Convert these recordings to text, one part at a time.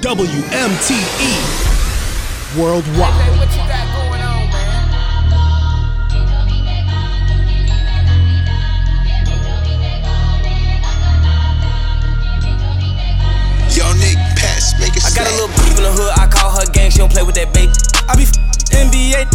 WMTE Worldwide. Hey, what you got going on, man? Yo, Nick, pass, make it I got a little beef in the hood, I call her gang, she don't play with that bait. I be f- NBA,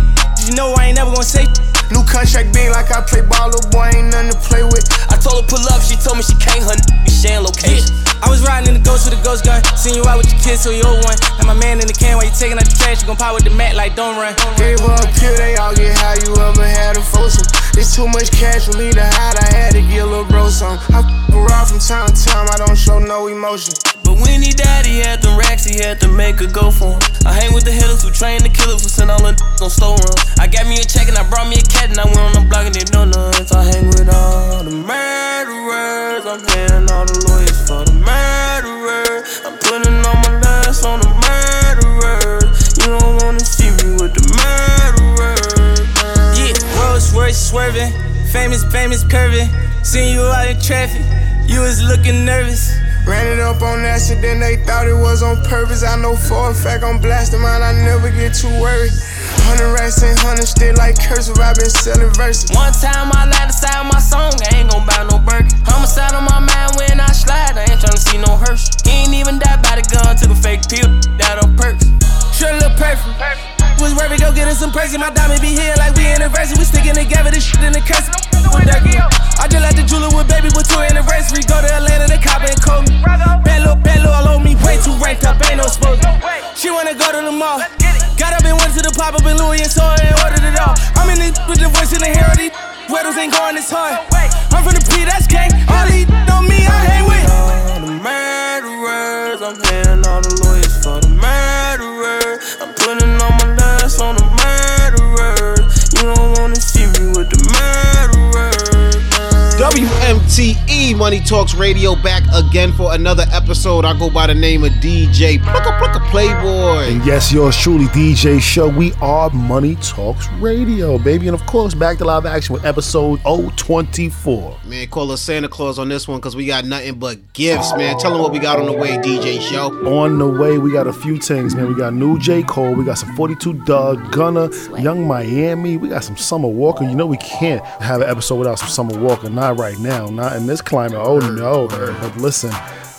you know I ain't never gonna say. New contract being like I play ball, little boy ain't nothing to play with. I told her pull up, she told me she can't, her n- be sharing location. I was riding in the ghost with a ghost gun, seen you out with your kids, so you old one. And my man in the can while you taking out the trash, you gon' pop with the mat like don't run. Gave her a pill, they all get high, you ever had a foursome. It's too much cash for me to hide, I had to get a little bro some. I f around from time to time, I don't show no emotion. But when he died, he had them racks, he had to make a go for him. I hang with the hitters who train the killers who send all the on store run. I got me a check and I brought me a cat and I went on the block and they none. So I hang with all the murderers. I'm paying all the lawyers for the murderers. I'm putting all my last on the murderers. You don't wanna see me with the murderers. Yeah, Rolls Royce swerving, famous, famous curving. Seen you out in traffic, you was looking nervous. Ran it up on accident, they thought it was on purpose. I know for a fact I'm blasting mine, I never get too worried. Hundred racks and hundred still like cursive, i been selling verses. One time I lied inside my song, I ain't gon' buy no Birkin. Homicide on my mind when I slide, I ain't tryna see no hearse. He ain't even died by the gun, took a fake pill, died on perks. Sure look perfect. Was worth it, go get us some perks. My diamond be here like we anniversary. We sticking together, this shit in the curse. I just like the jeweler with baby with two anniversary. Go to Atlanta, the cop and call me. Bad little, bad little, all on me. Way too ranked up, ain't no supposed She wanna go to the mall. Got up and went to the pop up in Louis and saw and ordered it all. I'm in this with the voice in the these weddles ain't going this hard. I'm from the P, that's gang. All these on me, I hang with. All the murderers, I'm paying all the lawyers for the murderers. I'm putting all my on the WMTE Money Talks Radio back again for another episode. I go by the name of DJ Plucka Plucka Playboy. And yes, yours truly, DJ Show. We are Money Talks Radio, baby. And of course, back to live action with episode 024. Man, call us Santa Claus on this one because we got nothing but gifts, man. Tell them what we got on the way, DJ Show. On the way, we got a few things, man. We got new J. Cole, we got some 42 Dugg, Gunna, Yung Miami, we got some Summer Walker. You know, we can't have an episode without some Summer Walker. Not right now, not in this climate. Oh, no. But listen,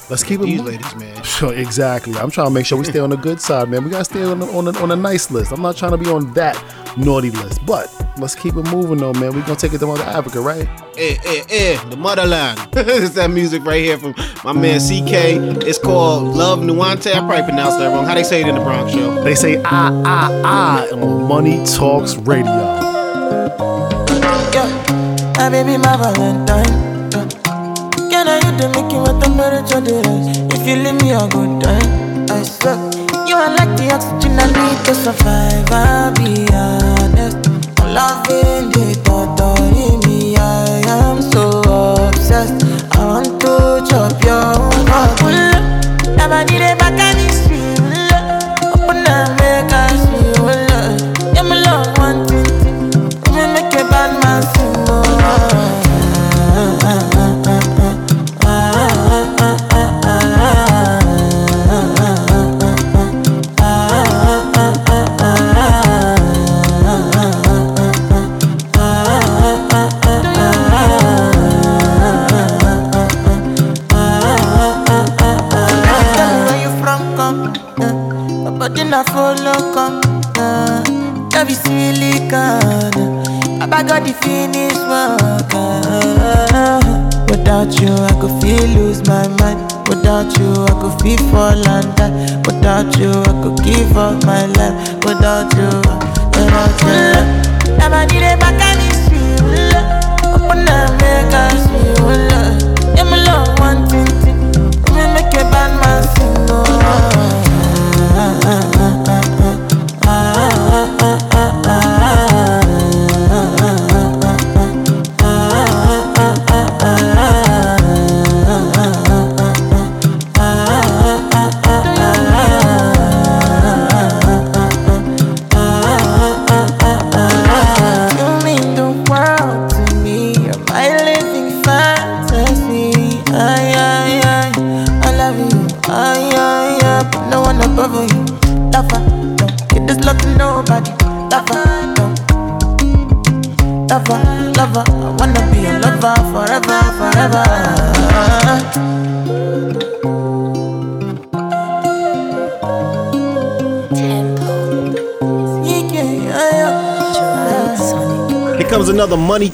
let's keep it These moving. ladies, man. Sure, exactly. I'm trying to make sure we stay on the good side, man. We gotta stay on the, on, the, on a nice list. I'm not trying to be on that naughty list, but let's keep it moving, though, man. We gonna take it to Mother Africa, right? Eh, eh, eh, the motherland. it's that music right here from my man CKay. It's called Love Nuante. I probably pronounced that wrong. How they say it in the Bronx show? They say ah ah ah on Money Talks Radio. My baby, my Valentine. Can I you to make you what temperature is? If you leave me a good time, I swear. You are like the oxygen I need to survive. I'll be honest. I'm loving the thought of me. I am so obsessed. I want to chop your heart. Never need a back and it's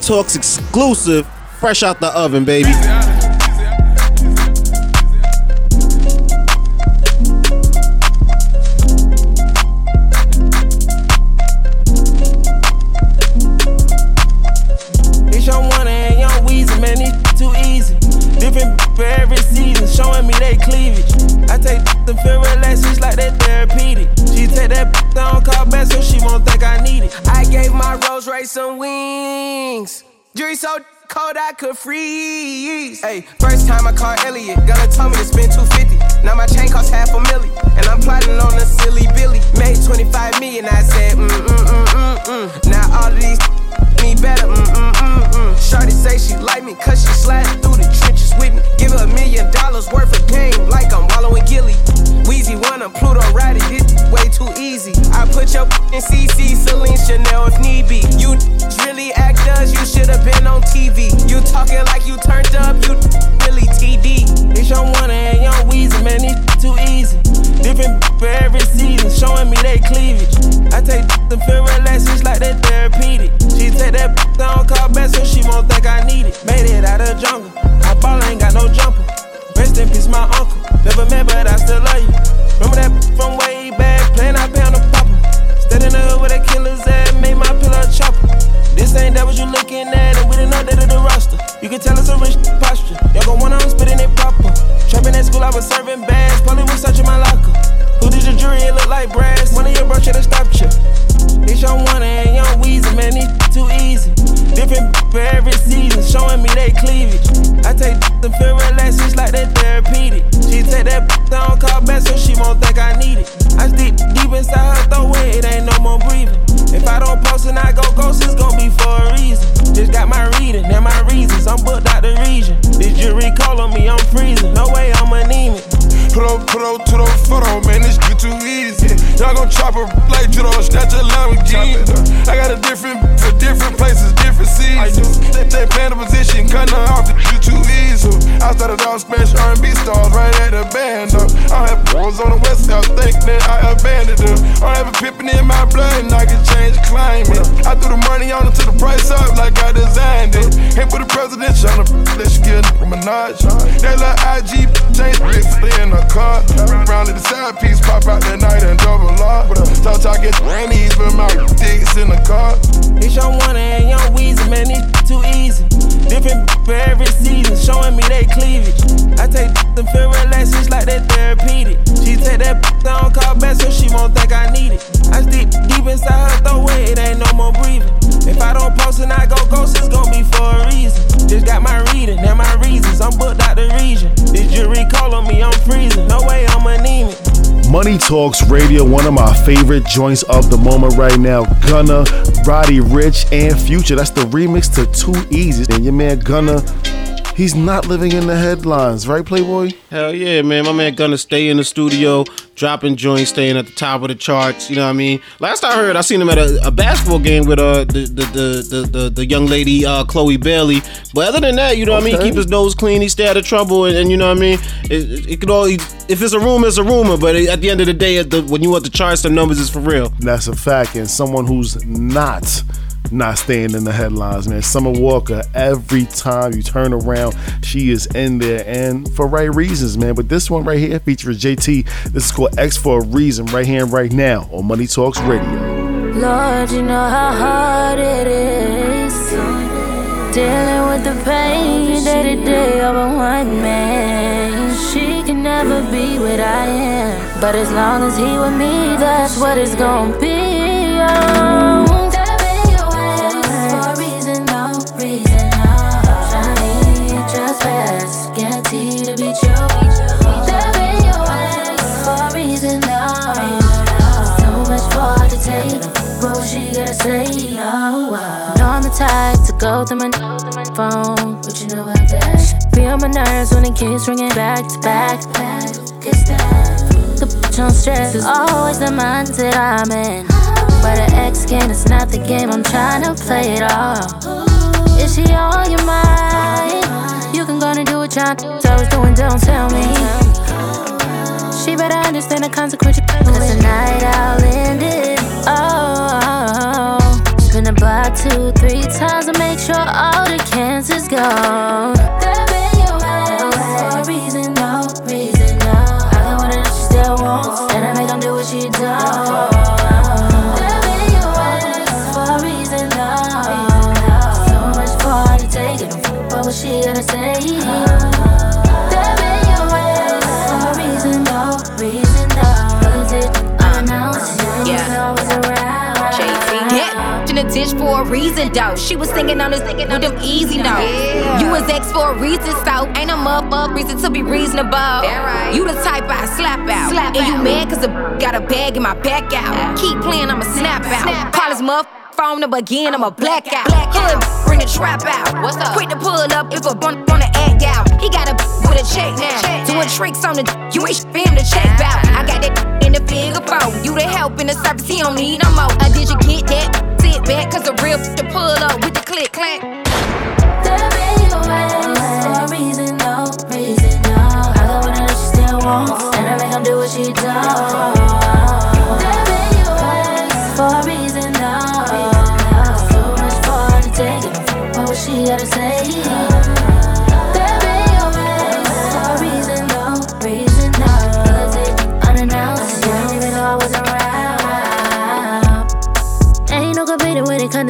Talks exclusive, fresh out the oven, baby. Bags. Polly was searching my locker. Who did your jury? It look like brass. One of your bro should've stopped you. It's your one and young Weezy, man, it's too easy. Different for every season, showing me they cleavage. I take the feel relax, it's like that therapeutic. She take that down, call back so she won't think I need it. I stick deep inside her throat, it ain't no more breathing. If I don't post and I go ghost, it's gon' be for a reason. Just got my reading and my reasons. I'm booked out the region. This jury call on me, I'm freezing. No way I'm anemic. Put up, put up to the photo, man, this shit too easy. Y'all gon' chop her like judo, snatch a Lamborghini. I got a different, for different places, different seasons. They, they playing the position, cutting her off, you too easy. I started out smash R&B stars right at the band up. I had boys on the west side, think that I abandoned them. I have a pippin' in my blood and I can change climate. I threw the money on it to the price up like I designed it. Ain't put the president on the let you get a Minaj. That little IG change bricks in a car. Round the side piece, pop out that night and double lock. Talk talk get grannies, but my dicks in the car. It's your one and young Weezy, man, it's too easy. Different for every season, showing me they cleavage. I take them feel relax, it's like that therapeutic. She take that down, call back so she won't think I need it. I stick deep inside her throat, it ain't no more breathing. If I don't post and I go ghost, it's gon' be for a reason. Just got my reading and my reasons, I'm booked out the region. This jury call on me, I'm freezing. No way I'm anemic. Money Talks Radio, one of my favorite joints of the moment right now. Gunna, Roddy Ricch, and Future. That's the remix to Too Easy. And your man Gunna, he's not living in the headlines, right, Playboy? Hell yeah, man. My man gonna stay in the studio, dropping joints, staying at the top of the charts. You know what I mean? Last I heard, I seen him at a, a basketball game with uh the the the the, the, the young lady uh Chloe Bailey. But other than that, you know what I mean? Keep his nose clean. He stay out of trouble, and, and you know what I mean? It, it, it could all if it's a rumor, it's a rumor. But at the end of the day, at the, when you want the charts, the numbers is for real. That's a fact. And someone who's not not staying in the headlines, man. Summer Walker, every time you turn around, she is in there and for right reasons, man. But this one right here features JT. This is called Ex for a Reason, right here and right now on Money Talks Radio. Lord, you know how hard it is dealing with the pain day to day of a one man. She can never be what I am, but as long as he with me, that's what it's gonna be. Oh. To go through my phone. But you know about that. Be on my nerves when it keeps ringing back to back. The bitch much on stress. It's always the mindset I'm in. But an ex can, it's not the game. I'm trying to play it all. Is she on your mind? You can go and do what y'all always doing, don't tell me. She better understand the consequences. Cause tonight I'll end it. Spin two, three times to make sure all the cancer's gone. Reason, though. She was singing on this with them easy notes. You was ex for a reason, so ain't a motherfucker reason to be reasonable. You the type I slap out. and you mad cause the got a bag in my back out. Keep playing, I'ma snap out. Call his muff. Phone number again, I'm a blackout. Hood, bring the trap out. What's up? Quick to pull up if a bun wanna act out. He got a with a check now. Doing tricks on the you ain't for him to check out. I got that in the figure four. You the help in the service, he don't need no more. Uh, did you get that? Sit back, cause the real to pull up with the click clack. There in your eyes for a reason, no reason, no. I got one that she still wants, and I make 'em do what she does.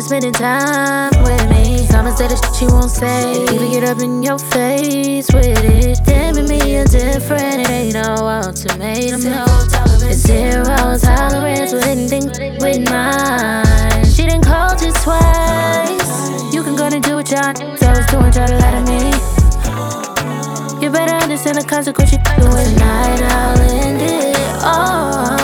Spending time with me. Someone say the shit she won't say. Even get up in your face with it. Damn it, me a different. It ain't no ultimatum. No. Zero tolerance with anything with mine. She didn't call just twice. You can go and do what y'all always doing, try to lie to me. You better understand the consequence you're doing tonight. I'll end it. Oh.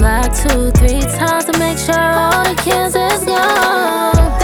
Block two, three times to make sure all the cancer's gone.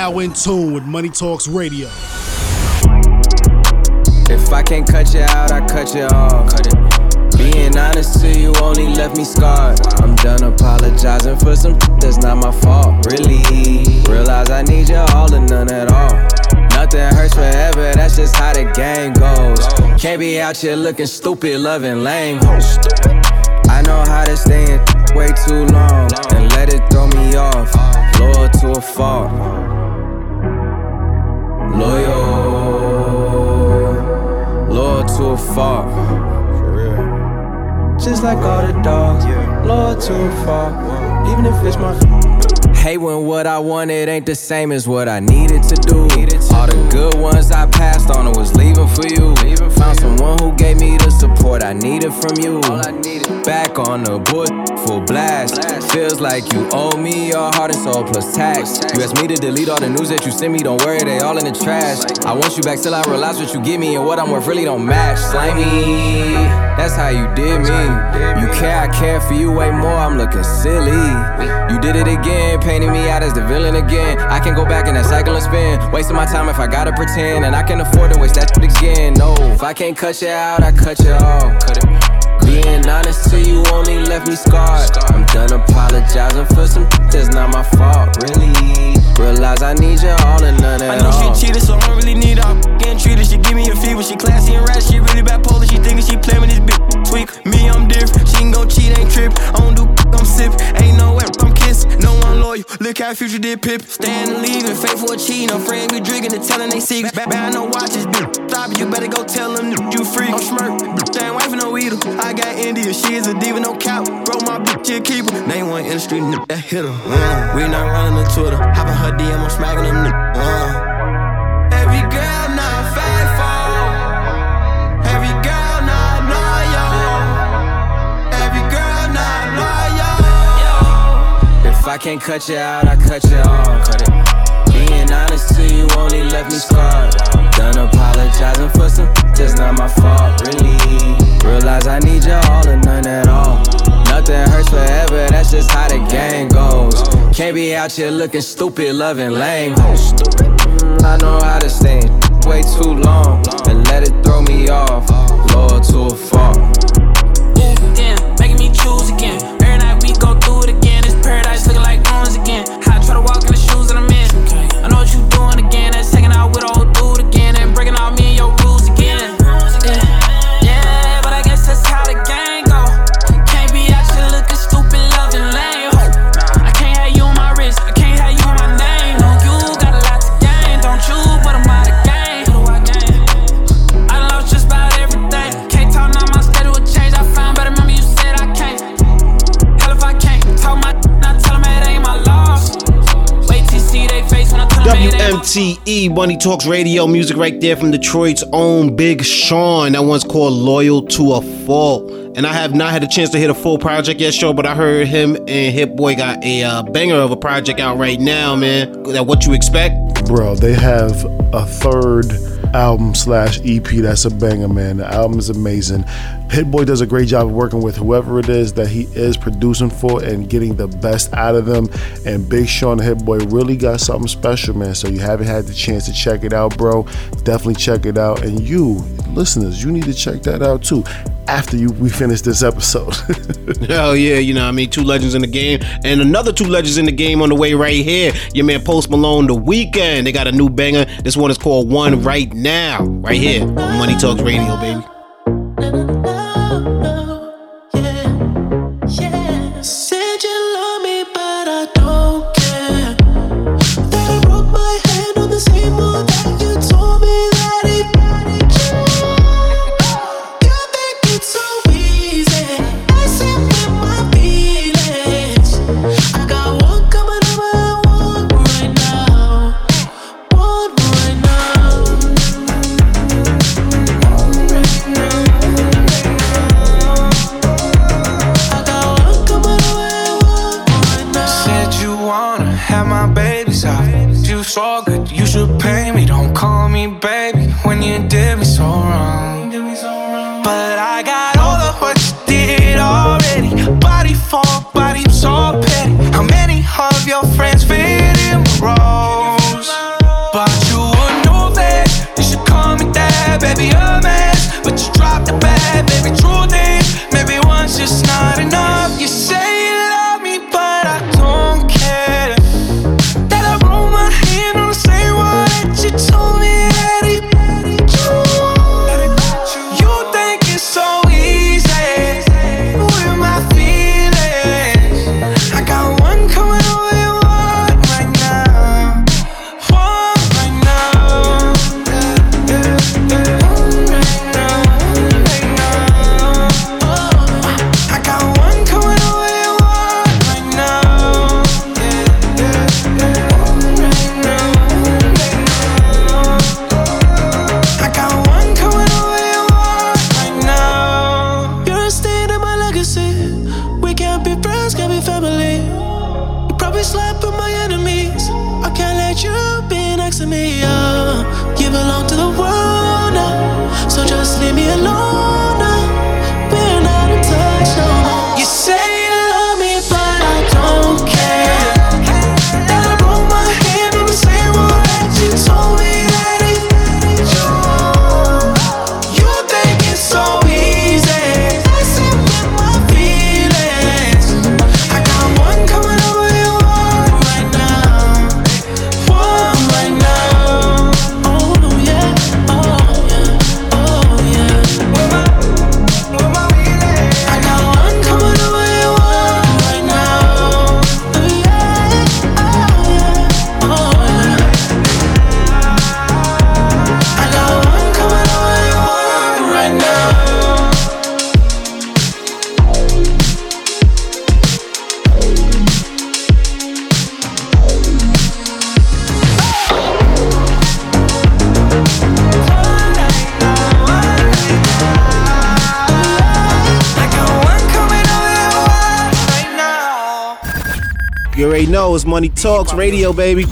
Now in tune with Money Talks Radio. If I can't cut you out, I cut you off. Cut it. Being honest to you only left me scarred. I'm done apologizing for some that's not my fault. Really, realize I need you all and none at all. Nothing hurts forever, that's just how the game goes. Can't be out here looking stupid, loving lame hoes. I know how to stay in way too long and let it throw me off. Loyal to a fault. Loyal, loyal to a fault. For real. Just like all the dogs, loyal to a fault. Even if it's my. Hate when what I wanted ain't the same as what I needed to do. All the good ones I passed on, I was leaving for you. Found someone who gave me the support I needed from you. Back on the book, full blast. Feels like you owe me your heart and soul plus tax. You asked me to delete all the news that you sent me, don't worry, they all in the trash. I want you back till I realize what you give me and what I'm worth really don't match. Slimy, that's how you did me. You care, I care for you way more, I'm looking silly. You did it again, painting me out as the villain again. I can go back in that cycle and spin. Wasting my time if I gotta pretend, and I can afford to waste that again. No, if I can't cut you out, I cut you off. Being honest to you only left me scarred. I'm done apologizing for some that's not my fault, really. Realize I need you all and none at all. I know all. she cheated, so I don't really need her. Getting treated, she give me a fever. She classy and right, she really bipolar. She thinking she playing with this bitch. Tweak me, I'm different. She ain't gon' cheat, ain't trip. I don't do, I'm sip. Ain't no way I'm kiss. No one loyal. Look how future did pip. Staying and leaving, faithful cheating. No friend be drinking and telling they secrets. Bad, no watches, bitch. Stop you better go tell them you free. I'm smirk, bitch, ain't wife no eater. I got India, she is a diva, no cap. Bro, my bitch, she a keeper. Name one in the street, that hit her. Uh, we not running the Twitter. Hopping her DM, I'm smacking them. Uh. Can't cut you out, I cut you off. Cut it. Being honest to you only left me scarred. Done apologizing for some that's not my fault, really. Realize I need you all or none at all. Nothing hurts forever, that's just how the game goes. Can't be out here looking stupid, loving lame hoes. Mm, I know how to stay way too long and let it throw me off. Loyal to a fault. WMTE Money Talks Radio music right there from Detroit's own Big Sean. That one's called Loyal to a Fault. And I have not had a chance to hear the full project yet, show, but I heard him and Hit Boy got a uh, banger of a project out right now, man. That what you expect? Bro, they have a third album slash EP that's a banger, man. The album is amazing. Hit Boy does a great job of working with whoever it is that he is producing for and getting the best out of them. And Big Sean and Hit Boy really got something special, man. So you haven't had the chance to check it out, bro. Definitely check it out. And you, listeners, you need to check that out too after you we finish this episode. Hell yeah, you know I mean? Two legends in the game. And another two legends in the game on the way right here. Your man Post Malone, The Weeknd. They got a new banger. This one is called One Right Now. Right here on Money Talks Radio, baby. Talks Radio, baby.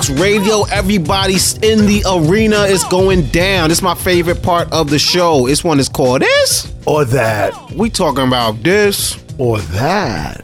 Talks Radio. Everybody's in the arena. It's going down. It's my favorite part of the show. This one is called this or that. We talking about this or that.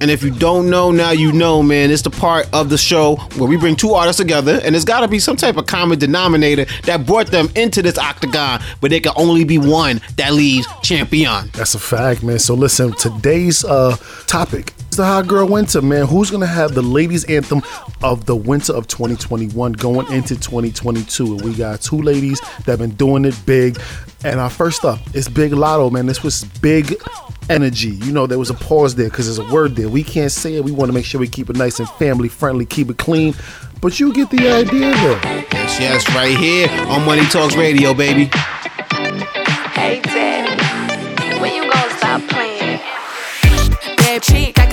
And if you don't know, now you know, man. It's the part of the show where we bring two artists together, and there's got to be some type of common denominator that brought them into this octagon, but there can only be one that leaves champion. That's a fact, man. So listen, today's uh topic the hot girl winter, man. Who's gonna have the ladies anthem of the winter of 2021 going into 2022? And we got two ladies that have been doing it big. And our first up is Big Latto, man. This was big energy. You know, there was a pause there because there's a word there. We can't say it. We want to make sure we keep it nice and family friendly, keep it clean. But you get the idea there. Yes, yes, right here on Money Talks Radio, baby. Hey, Daddy, when you gonna stop playing? Bad chick, I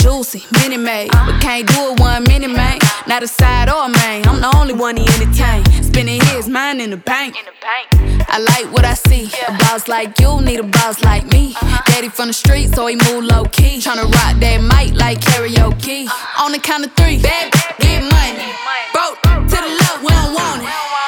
Juicy, mini made, but can't do it one minute, man. Not a side or a main, I'm the only one he entertain. Spending his mind in the bank. I like what I see. A boss like you need a boss like me. Uh-huh. Daddy from the street, so he move low key. Tryna rock that mic like karaoke. Uh-huh. On the count of three, bad, get money. Broke to the left, we don't want it.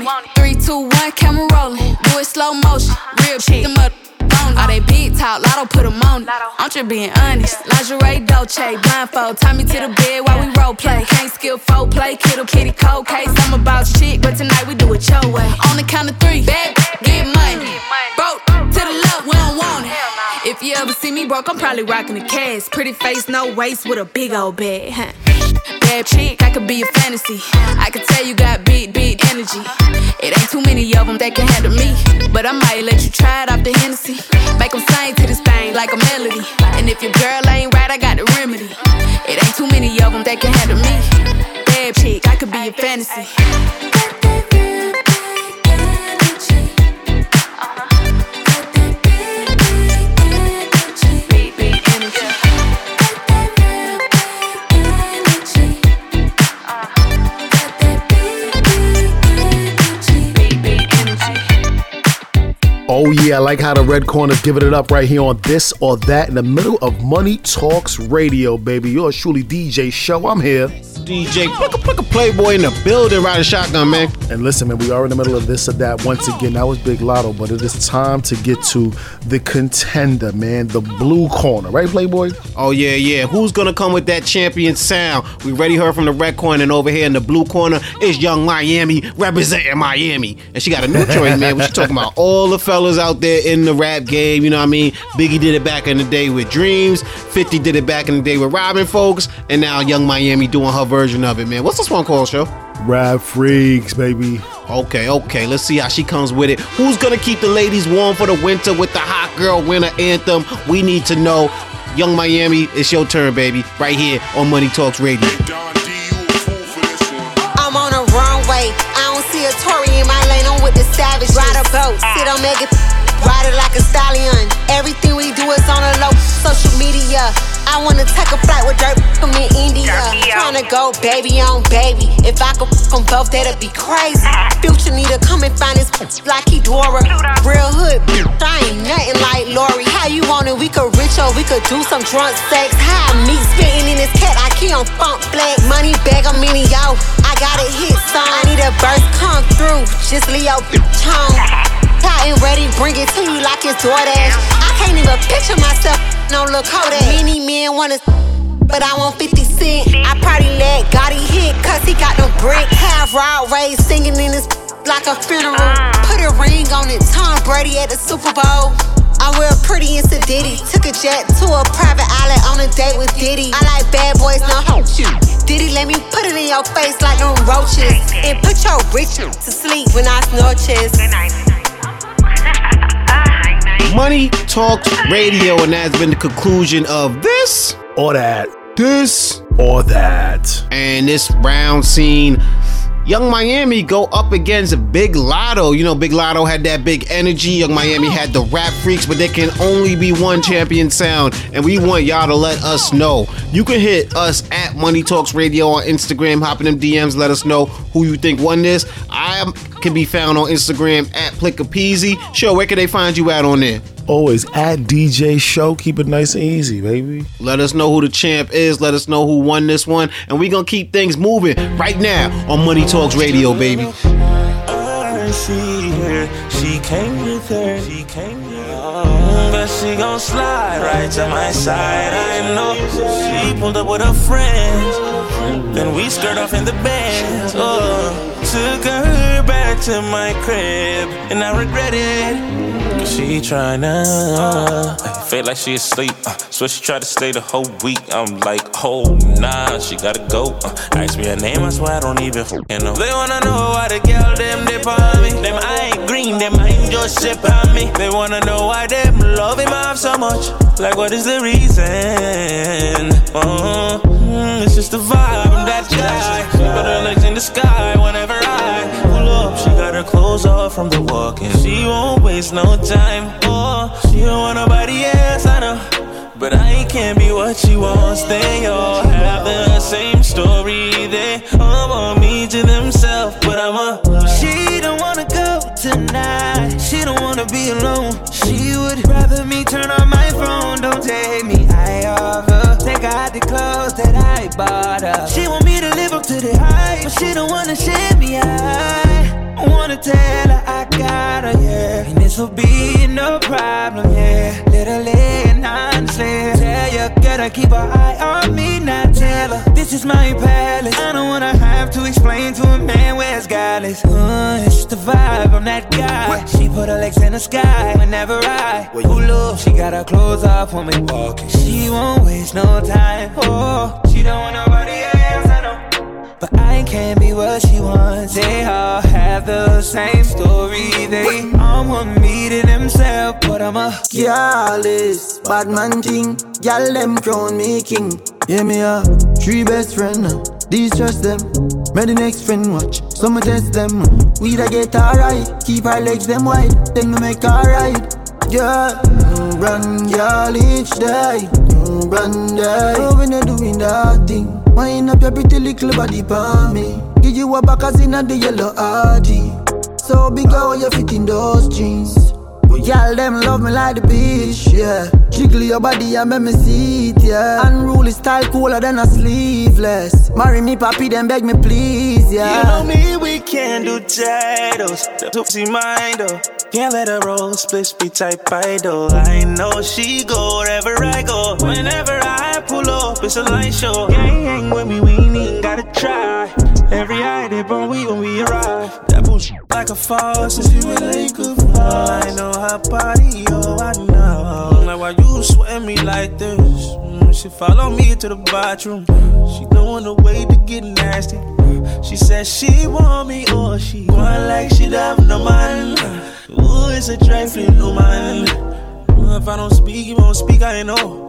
Want it. Three, two, one, camera rolling. Do it slow motion. Real chick. Them up. All they big talk, Latto put 'em on it. I'm just being honest. Lingerie, Dolce, blindfold. Tie me to the bed while we role play. Can't skill folk play, kiddo, kitty, cold case. I'm about chick, but tonight we do it your way. On the count of three, bad, get money. Broke to the left, we don't want it. If you ever see me broke, I'm probably rocking the cash. Pretty face, no waist, with a big old bag. Huh. Bad chick, I could be a fantasy. I could tell you got big, big energy. It ain't too many of them that can handle me. But I might let you try it off the Hennessy. Make them sing to this thing like a melody. And if your girl ain't right, I got the remedy. It ain't too many of them that can handle me. Bad chick, I could be a fantasy. Oh yeah, I like how the red corner's giving it up right here on this or that in the middle of Money Talks Radio, baby. Yours truly DJ Show. I'm here. DJ Pluck a Playboy in the building riding a shotgun, man. And listen, man, we are in the middle of this or that once again. That was Big Latto, but it is time to get to the contender, man. The blue corner, right, Playboy? Oh yeah, yeah. Who's gonna come with that champion sound? We already heard from the red corner, and over here in the blue corner is Yung Miami representing Miami, and she got a new choice, man. What she talking about? All the fellas out there in the rap game, you know what I mean? Biggie did it back in the day with Dreams. Fifty did it back in the day with Robin folks, and now Yung Miami doing her version of it, man. What's this one called, show? Rap Freaks, baby. Okay, okay. Let's see how she comes with it. Who's gonna keep the ladies warm for the winter with the hot girl winter anthem? We need to know. Yung Miami, it's your turn, baby. Right here on Money Talks Radio. I'm on a runway. I don't see a Tory in my lane. I'm with the savage. Ride a boat, sit on mega, ride it like a stallion. Everything we do is on a low social media. I wanna take a flight with dirt from in India. Tryna go baby on baby. If I could f them both, that'd be crazy. Future need to come and find this like he Dora. Real hood, I ain't nothing like Lori. How you want it? We could rich or we could do some drunk sex. High me spitting in this cat, I key on funk black. Money bag, I'm in yo. I got a hit song. I need a burst come through. Just Leo bitch home. Tight and ready, bring it to you like it's DoorDash. Can't even picture myself no look Kodak. Many men wanna, but I want 50 cent. I probably let Gotti hit, cause he got no brick. Have Rod Ray singing in his like a funeral. Put a ring on it, Tom Brady at the Super Bowl. I wear pretty and Diddy. Took a jet to a private island on a date with Diddy. I like bad boys, no hope you. Diddy let me put it in your face like no roaches. And put your rich to sleep when I snorches. Money Talks Radio, and that's been the conclusion of this or that. This or that. And this round scene. Yung Miami go up against Big Latto. You know, Big Latto had that big energy. Yung Miami had the rap freaks, but there can only be one champion sound. And we want y'all to let us know. You can hit us at Money Talks Radio on Instagram. Hop in them DMs. Let us know who you think won this. I can be found on Instagram at Plickapeasy. Sure, where can they find you at on there? Oh, Always at DJ Show. Keep it nice and easy, baby. Let us know who the champ is. Let us know who won this one. And we going to keep things moving right now on Money Talks Radio, baby. I see she came with her, she came with her. But she gon' slide right to my side. I know she pulled up with her friends. Then we skirt off in the bands. Oh, took her back to my crib, and I regret it. Cause she tryna uh, feel like she asleep. Uh, so she tried to stay the whole week. I'm like, oh nah, she gotta go. Uh, ask me her name, I swear I don't even know. They wanna know why the girl them dip on me. Them I ain't green, them I ain't just ship on me. They wanna know why them love him off so much. Like, what is the reason? Uh, mm, it's just the vibe, I'm that guy. Put her legs in the sky whenever I pull up. She got her clothes off from the walking. She won't waste no time. Oh, she don't want nobody else, I know. But I can't be what she wants. They all have the same story. They all want me to themselves, but I'm a. She don't wanna go tonight. She don't wanna be alone. She would rather me turn on my phone. Don't take me off her. The clothes that I bought her. She want me to live up to the hype, but she don't wanna share me. I wanna tell her I got her, yeah. And this'll be no problem, yeah. Literally and honestly, tell you gotta keep her eye on me, not tell her this is my palace. I don't wanna have to explain to a man where it's godless. Uh, it's just the vibe, I'm that guy. She put her legs in the sky whenever I pull up. She got her clothes off when we walking. She won't waste no time. Oh, she don't want nobody else. But I can't be what she wants. They all have the same story. They all want me to themselves, but I'm a Careless, bad man thing. Y'all them crown me king. Yeah, me a three best friend. uh, These trust them. May the next friend watch. Some test them. We da get alright. Keep our legs them wide. Then we make alright. Yeah, run y'all each day. Run day. Oh, when you doing that thing. Wind up your pretty little body for me. Give you a back as in a the yellow RG. So big how you fit in those jeans. But y'all them love me like the beach, yeah. Jiggle your body and make me see it, yeah. Unruly style cooler than a sleeveless. Marry me, papi, then beg me please, yeah. You know me, we can do titles. To see mine though. Can't let her roll, split speed type idol. I know she go wherever I go. Whenever I a light show. Gang hang with me, we ain't even gotta try. Every eye they burn, we when we arrive. That bullshit like a faucet, she will like a faucet. I know her body, oh I know. Like why you sweating me like this? Mm, She follow me to the bathroom. She knowing the way to get nasty. She said she want me or she want like she have no mind. Ooh, it's a trifling no man. If I don't speak, you won't speak, I ain't know.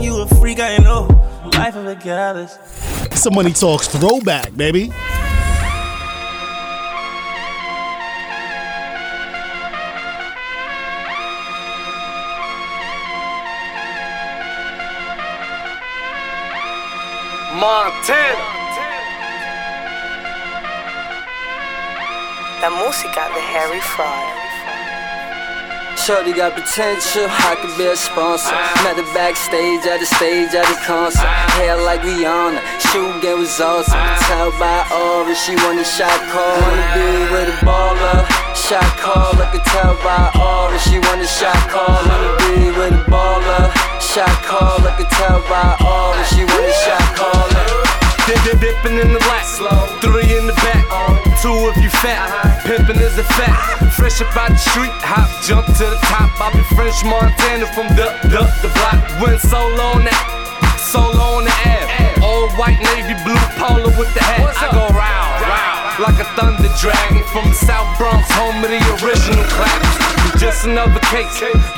You a freak, I know. Life of a goddess. Some Money Talks throwback, baby. Montana. La música de Harry Fraud. Shorty got potential, I could be a sponsor. Met her backstage at the stage at the concert. Hair like Rihanna, shoe game was awesome. I can tell by aura, she want a shot call. Wanna be with a baller, shot call. I could tell by aura, she want a shot call. Wanna be with a baller, shot call. I could tell by aura, she want a shot call. Dip, dip, dipping in the lap. Three in the back. Uh-huh. Two if you fat. Pimping is a fact. Fresh up out the street, hop, jump to the top. I be French Montana from the, the, the block. Went solo on that. Solo on the air. Old white navy blue polo with the hat. I go round, round. Like a thunder dragon from the South Bronx, home of the original claps. Just another cake,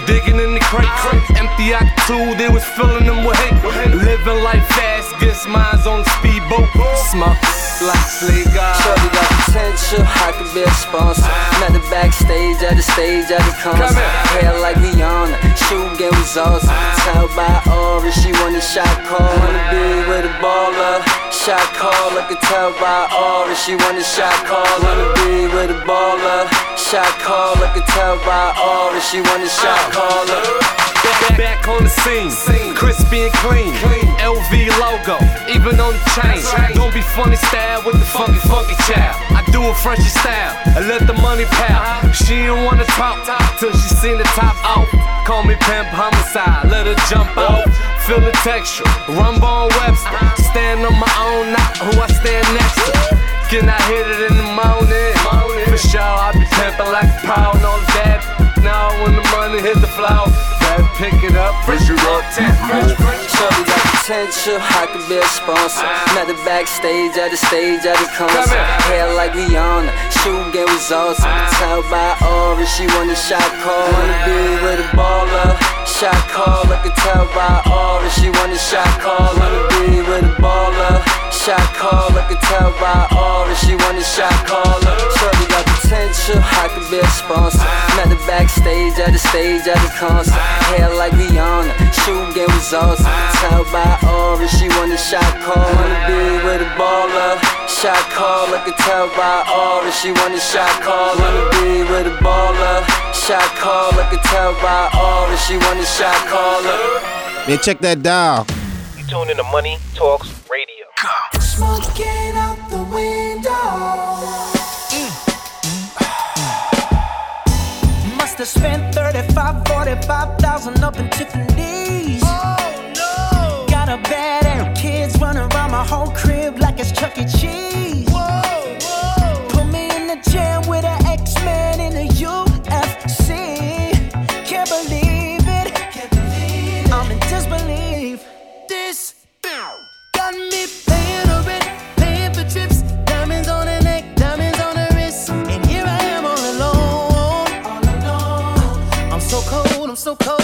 digging in the crate. Empty out the two, they was filling them with hate. Living life fast, guess mine's on the speedboat. Smoke like Slick God. Shorty got potential, I could be a sponsor. Met her backstage at the stage at the concert. Hair like Rihanna, shoe game was awesome. Tell by aura, she want a shot call. Wanna be with a baller, shot call. I could tell by aura, she want a shot call. Wanna be with a baller, shot call. I could tell by aura, she want a shot uh-huh. call. Back, back on the scene, crispy and clean. LV logo, even on the chain. Don't be funny style with the funky, funky child. I do a Frenchy style, I let the money pal. Uh-huh. She don't wanna talk till she seen the top off. Call me pimp homicide, let her jump uh-huh. out. Feel the texture, Rumble on Webster. Stand on my own, not who I stand next to. Can I hit it in the morning? For sure, I be pimping like a pound on that. Now when the money hit the floor, better pick it up, fresh it up. Shorty got potential, I could be a sponsor. Ah. Met her backstage at the stage at the concert. Hair like Rihanna, shooting game results. I can tell by aura she want a shot call. Wanna be with a baller, shot call. I can tell by aura she want a shot call. Wanna be with a baller, shot call. I can tell by aura she want a shot caller. Shorty got potential, I could be a sponsor. Met her backstage at the stage at the concert. Hair like Rihanna, shooting game results. I can tell by aura she want a shot call. Wanna be with a baller, shot call. I can tell by aura she want a shot call. Wanna be with a baller, shot call. I can tell by aura she want a shot caller. Man, check that dial. You tune in to Money Talks Radio. Smoking out the window. Must have spent 35, 45,000 up in Tiffany's. Oh no! Got a bad and kids running around my whole crib so cold.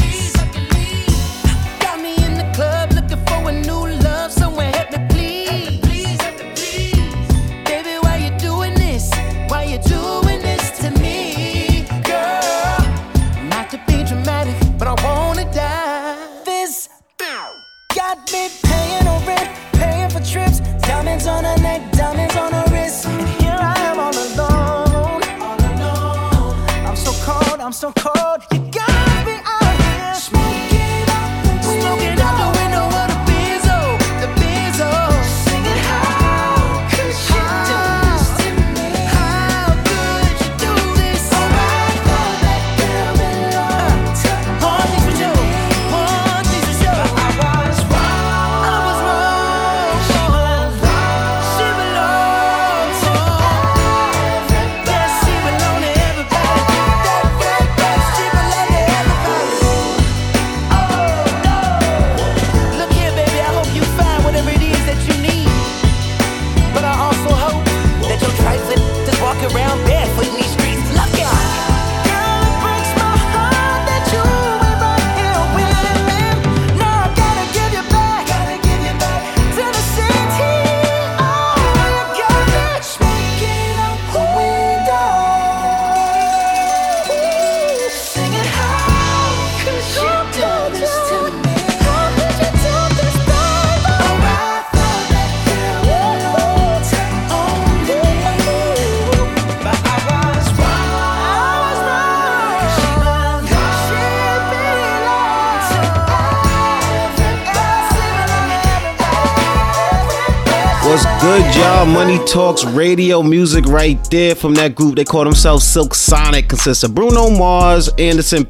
I'm so cold. Talks Radio music right there from that group. They call themselves Silk Sonic. Consists of Bruno Mars, Anderson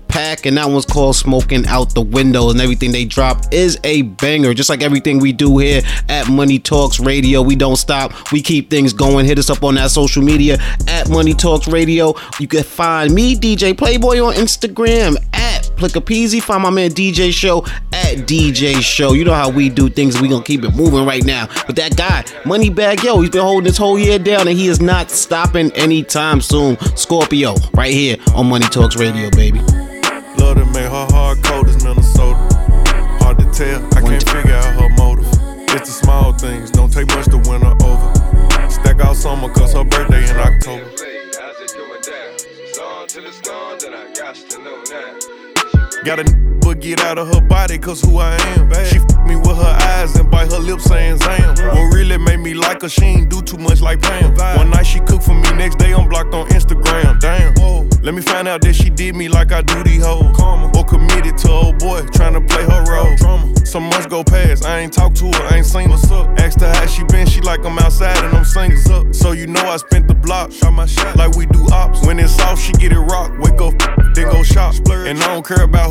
And that one's called Smoking Out the Window. And everything they drop is a banger. Just like everything we do here at Money Talks Radio. We don't stop. We keep things going. Hit us up on that social media at Money Talks Radio. You can find me, DJ Playboy, on Instagram at Plicapeasy. Find my man DJ Show at DJ Show. You know how we do things. We gonna keep it moving right now. But that guy, Moneybagg Yo, he's been holding this whole year down, and he is not stopping anytime soon. Scorpio, right here on Money Talks Radio, baby. Love to make her hard cold as Minnesota. Hard to tell, I can't figure out her motive. It's the small things, don't take much to win her over. Stack out summer cause her birthday in October. How's it doing down? It's on to the storm that I got to know now. Got a but get out of her body, cause who I am. She f me with her eyes and bite her lips saying Zam. What really made me like her, she ain't do too much like Pam. One night she cooked for me, next day I'm blocked on Instagram. Damn. Let me find out that she did me like I do these hoes. Or committed to old boy, trying to play her role. Some months go past, I ain't talked to her, I ain't seen what's up. Asked her how she been, she like I'm outside and I'm singing up. So you know I spent the block, shot my shot like we do ops. When it's off, she get it rock, wake up, then go shop. And I don't care about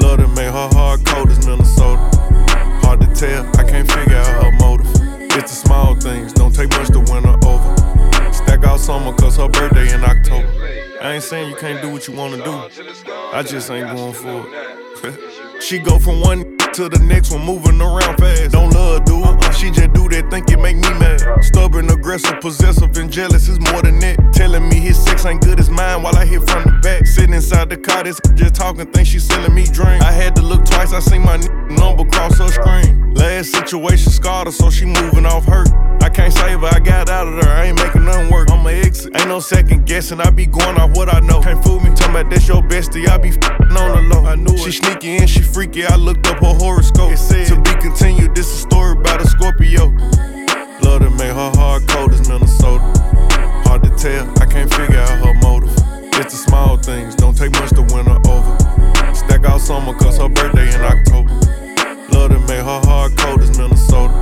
Love to make her hard cold as Minnesota. Hard to tell, I can't figure out her motive. It's the small things, don't take much to win her over. Stack out summer, cause her birthday in October. I ain't saying you can't do what you wanna do. I just ain't going for it. she go from one to the next one, moving around fast. Don't love, do it. She just do that, think it make me mad. Stubborn, aggressive, possessive, and jealous is more than that. Telling me his sex ain't good as mine while I hit from the back. Sitting inside the car, this just talking, think she selling me drink. I had to look twice, I seen my number cross her screen. Last situation scarred her, so she moving off hurt. I can't save her, I got out of there, I ain't making nothing work. I'ma exit, ain't no second guessing, I be going off what I know. Can't fool me, talking about that's your bestie, I be f***ing on the low. I knew she sneaky and she freaky, I looked up her horoscope. It said, to be continued, this is a story about a Scorpio. Love to make her hard cold as Minnesota. Hard to tell, I can't figure out her motive. It's the small things, don't take much to win her over. Stack out summer, cause her birthday in October. Love to make her hard cold as Minnesota.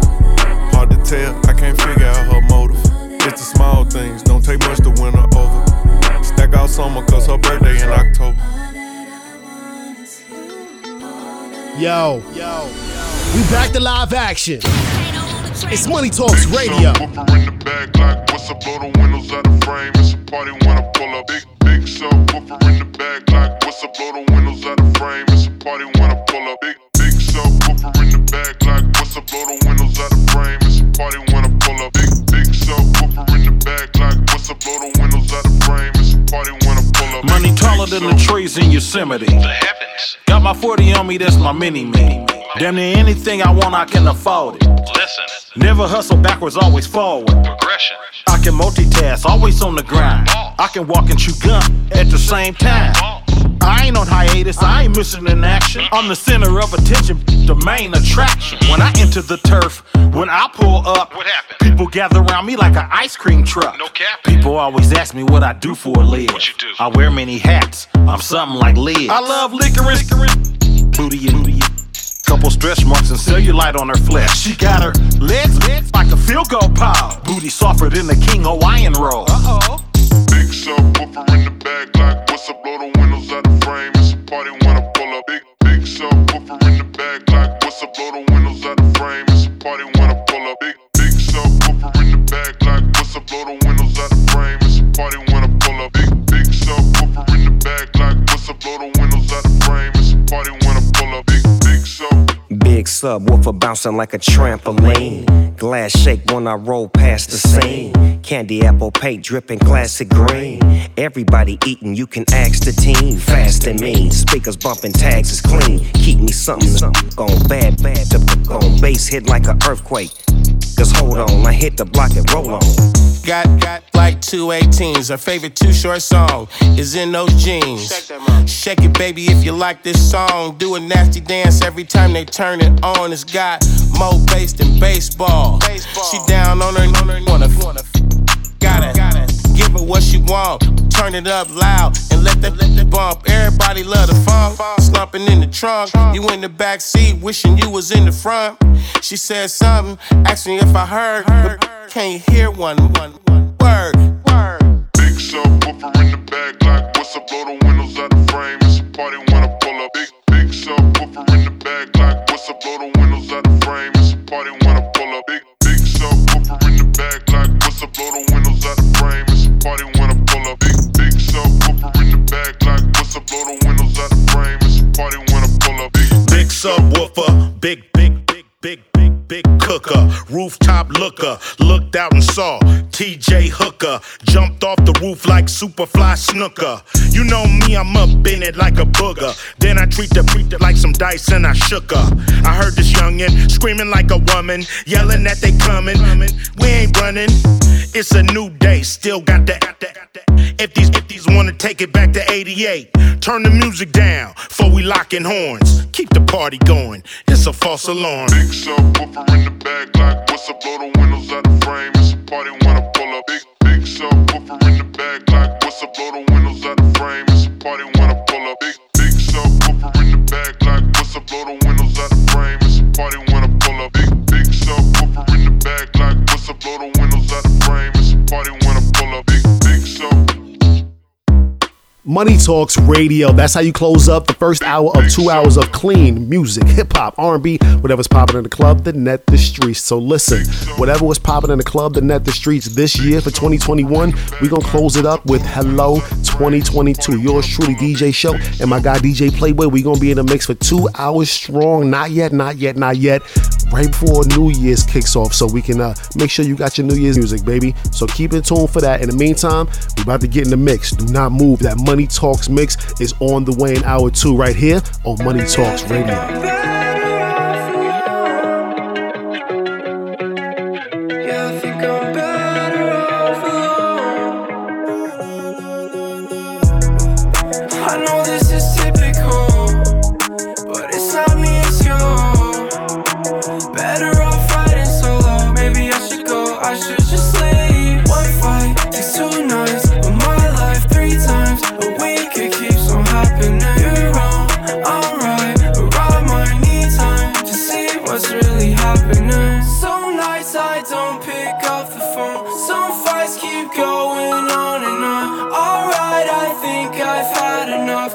Hard to tell, I can't figure out her motive. It's the small things, don't take much to win her over. Stack out summer, cause her birthday in October. Yo, yo, we back to live action. It's Money Talks Radio. Woofer in the back like what's up, blow the windows out the frame. It's a party when I pull up. Big, big subwoofer in the back like what's up, blow the windows out the frame. It's a party when I pull up. Big, big subwoofer in the back like what's up, blow the windows out the frame. It's a party when I pull up. Big, big subwoofer in the back like what's up, blow the windows out the frame. It's a party when I pull up. Money taller than the trees in Yosemite. The heavens. Got my 40 on me, that's my mini me. Damn near anything I want, I can afford it. Listen. Never hustle backwards, always forward. Progression. I can multitask, always on the grind. I can walk and chew gum at the same time. I ain't on hiatus, I ain't missing in action. I'm the center of attention, the main attraction. When I enter the turf, when I pull up, What happened? people gather around me like an ice cream truck. No cap. People always ask me what I do for a live. What you do? I wear many hats. I'm something like Liz. I love licorice, booty and booty. Couple stretch marks and cellulite on her flesh. She got her legs, legs like a field goal pile. Booty softer than the King Hawaiian roll. Uh oh. Big subwoofer in the back like what's up, blow the windows out the frame. It's a party when I pull up. Big, big subwoofer in the back like what's up, blow the windows out the frame. It's a party when I pull up. Big, big subwoofer in the back like what's up, blow the windows out the frame. It's a party when I pull up. Big, big subwoofer in the back like what's up, blow the windows Big subwoofer bouncing like a trampoline. Glass shake when I roll past the scene. Candy apple paint dripping classic green. Everybody eating, you can ask the team. Fast and mean, speakers bumping, tags is clean. Keep me something, something on bad, bad to on bass hit like an earthquake. Cause hold on, I hit the block and roll on. Got, got like two 18s. Her favorite too short song is in those jeans. Shake it, baby, if you like this song. Do a nasty dance every time they turn it on. It's got more bass than baseball. She down on her, on her wanna, wanna Gotta, gotta give her what she want. Turn it up loud and let that let that bump. Everybody love the funk. Slumping in the trunk. You in the back seat, wishing you was in the front. She said something, asked me if I heard. But can you hear one, one, one word? Big subwoofer in the back like what's up, blow the windows out the frame. It's a party when I pull up. Big, big subwoofer in the back like what's up, blow the windows out the frame. It's a party when I pull up. subwoofer. Big, big, big, big big, cooker, rooftop looker. Looked out and saw TJ Hooker. Jumped off the roof like Superfly Snuka. You know me, I'm up in it like a booger. Then I treat the it like some dice and I shook her. I heard this youngin' screaming like a woman, yelling that they coming. We ain't running. It's a new day, still got that. If these if these wanna take it back to 88, turn the music down before we locking horns. Keep the party going. It's a false alarm. Big subwoofer in the back, like what's up? Blow the windows out the frame. It's a party when I pull up. Big big subwoofer in the back, like what's up? Blow the windows out the frame. It's a party when I pull up. Big big subwoofer in the back, like what's up? Blow the windows out the frame. It's a party when I pull up. Big big subwoofer in the back, like what's up? Blow the windows out the frame. It's a party Money Talks Radio. That's how you close up the first hour of two hours of clean music, hip hop, R&B, whatever's popping in the club, the net, the streets. So listen, whatever was popping in the club, the net, the streets this year for 2021, we gonna close it up with Hello 2022. Yours truly, DJ Show, and my guy DJ Playboy. We gonna be in the mix for two hours strong. Not yet, not yet, not yet. Right before New Year's kicks off, so we can uh, make sure you got your New Year's music, baby. So keep in tune for that. In the meantime, we're about to get in the mix. Do not move. That Money Talks mix is on the way in hour two right here on Money Talks Radio.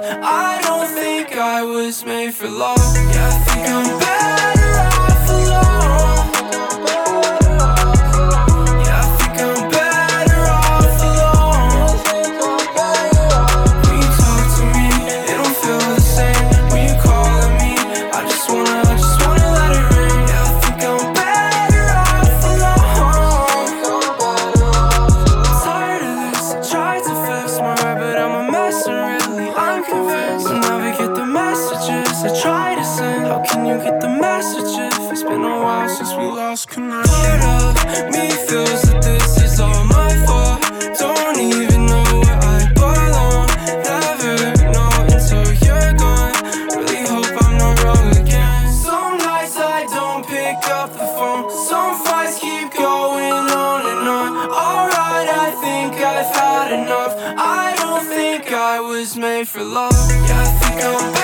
I don't think I was made for love. Yeah, I think I'm better for love. Yeah, I think I'm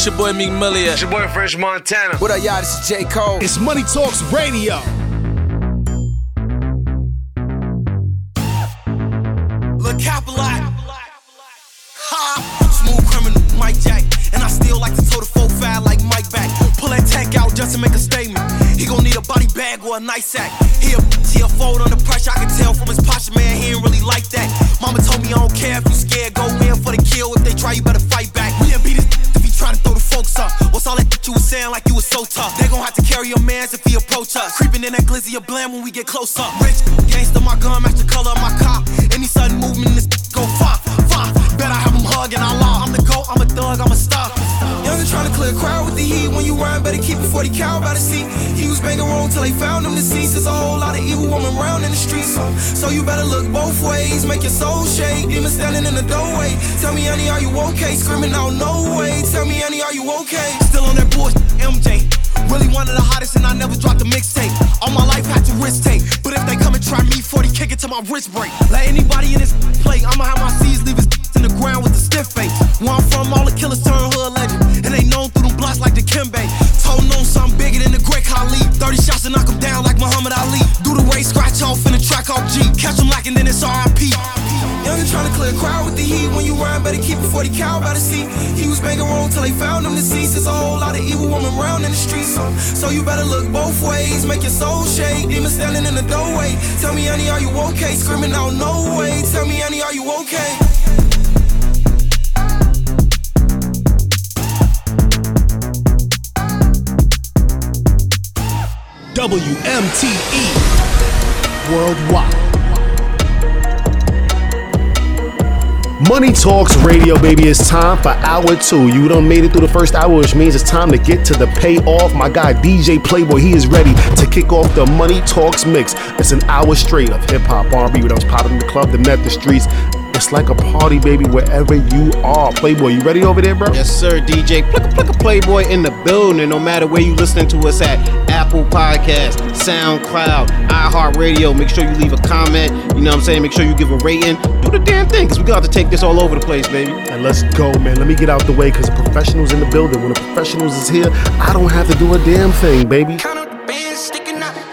It's your boy Meek Million. It's your boy French Montana. What up, y'all? This is J. Cole. It's Money Talks Radio. We get close up. Rich gangster, my gun match the color of my car. Any sudden movement, this go far, far. Bet I have him hugging our law. I'm the GOAT, I'm a thug, I'm a star. Youngin' tryna clear a crowd with the heat. When you rhyme, better keep it 40 cal by the seat. He was banging wrong till they found him deceased. There's a whole lot of evil woman around in the streets. So, so you better look both ways. Make your soul shake. Demon standing in the doorway. Tell me, honey, are you okay? Screaming out, no way. Tell me, honey, are you okay? Still on that bullshit, MJ. Really one of the hottest, and I never dropped a mixtape. But if they come and try me, 40 kick it till my wrist break. Let anybody in this play, I'ma have my Tell me, honey, are you okay? Screaming out, no way. Tell me, honey, are you okay? WMTE Worldwide. Money Talks Radio, baby. It's time for hour two. You done made it through the first hour, which means it's time to get to the payoff. My guy DJ Playboy, he is ready to kick off the Money Talks mix. It's an hour straight of hip hop, R&B, what else popping in the club, the net, the streets. It's like a party, baby, wherever you are. Playboy, you ready over there, bro? Yes, sir, DJ. Plick a Playboy in the building. No matter where you listening to us at, Apple Podcast, SoundCloud, iHeartRadio. Make sure you leave a comment. You know what I'm saying? Make sure you give a rating. Do the damn thing, because we got to take this all over the place, baby. And let's go, man. Let me get out the way, because the professionals in the building. When the professionals is here, I don't have to do a damn thing, baby. Count up the talk, sticking out.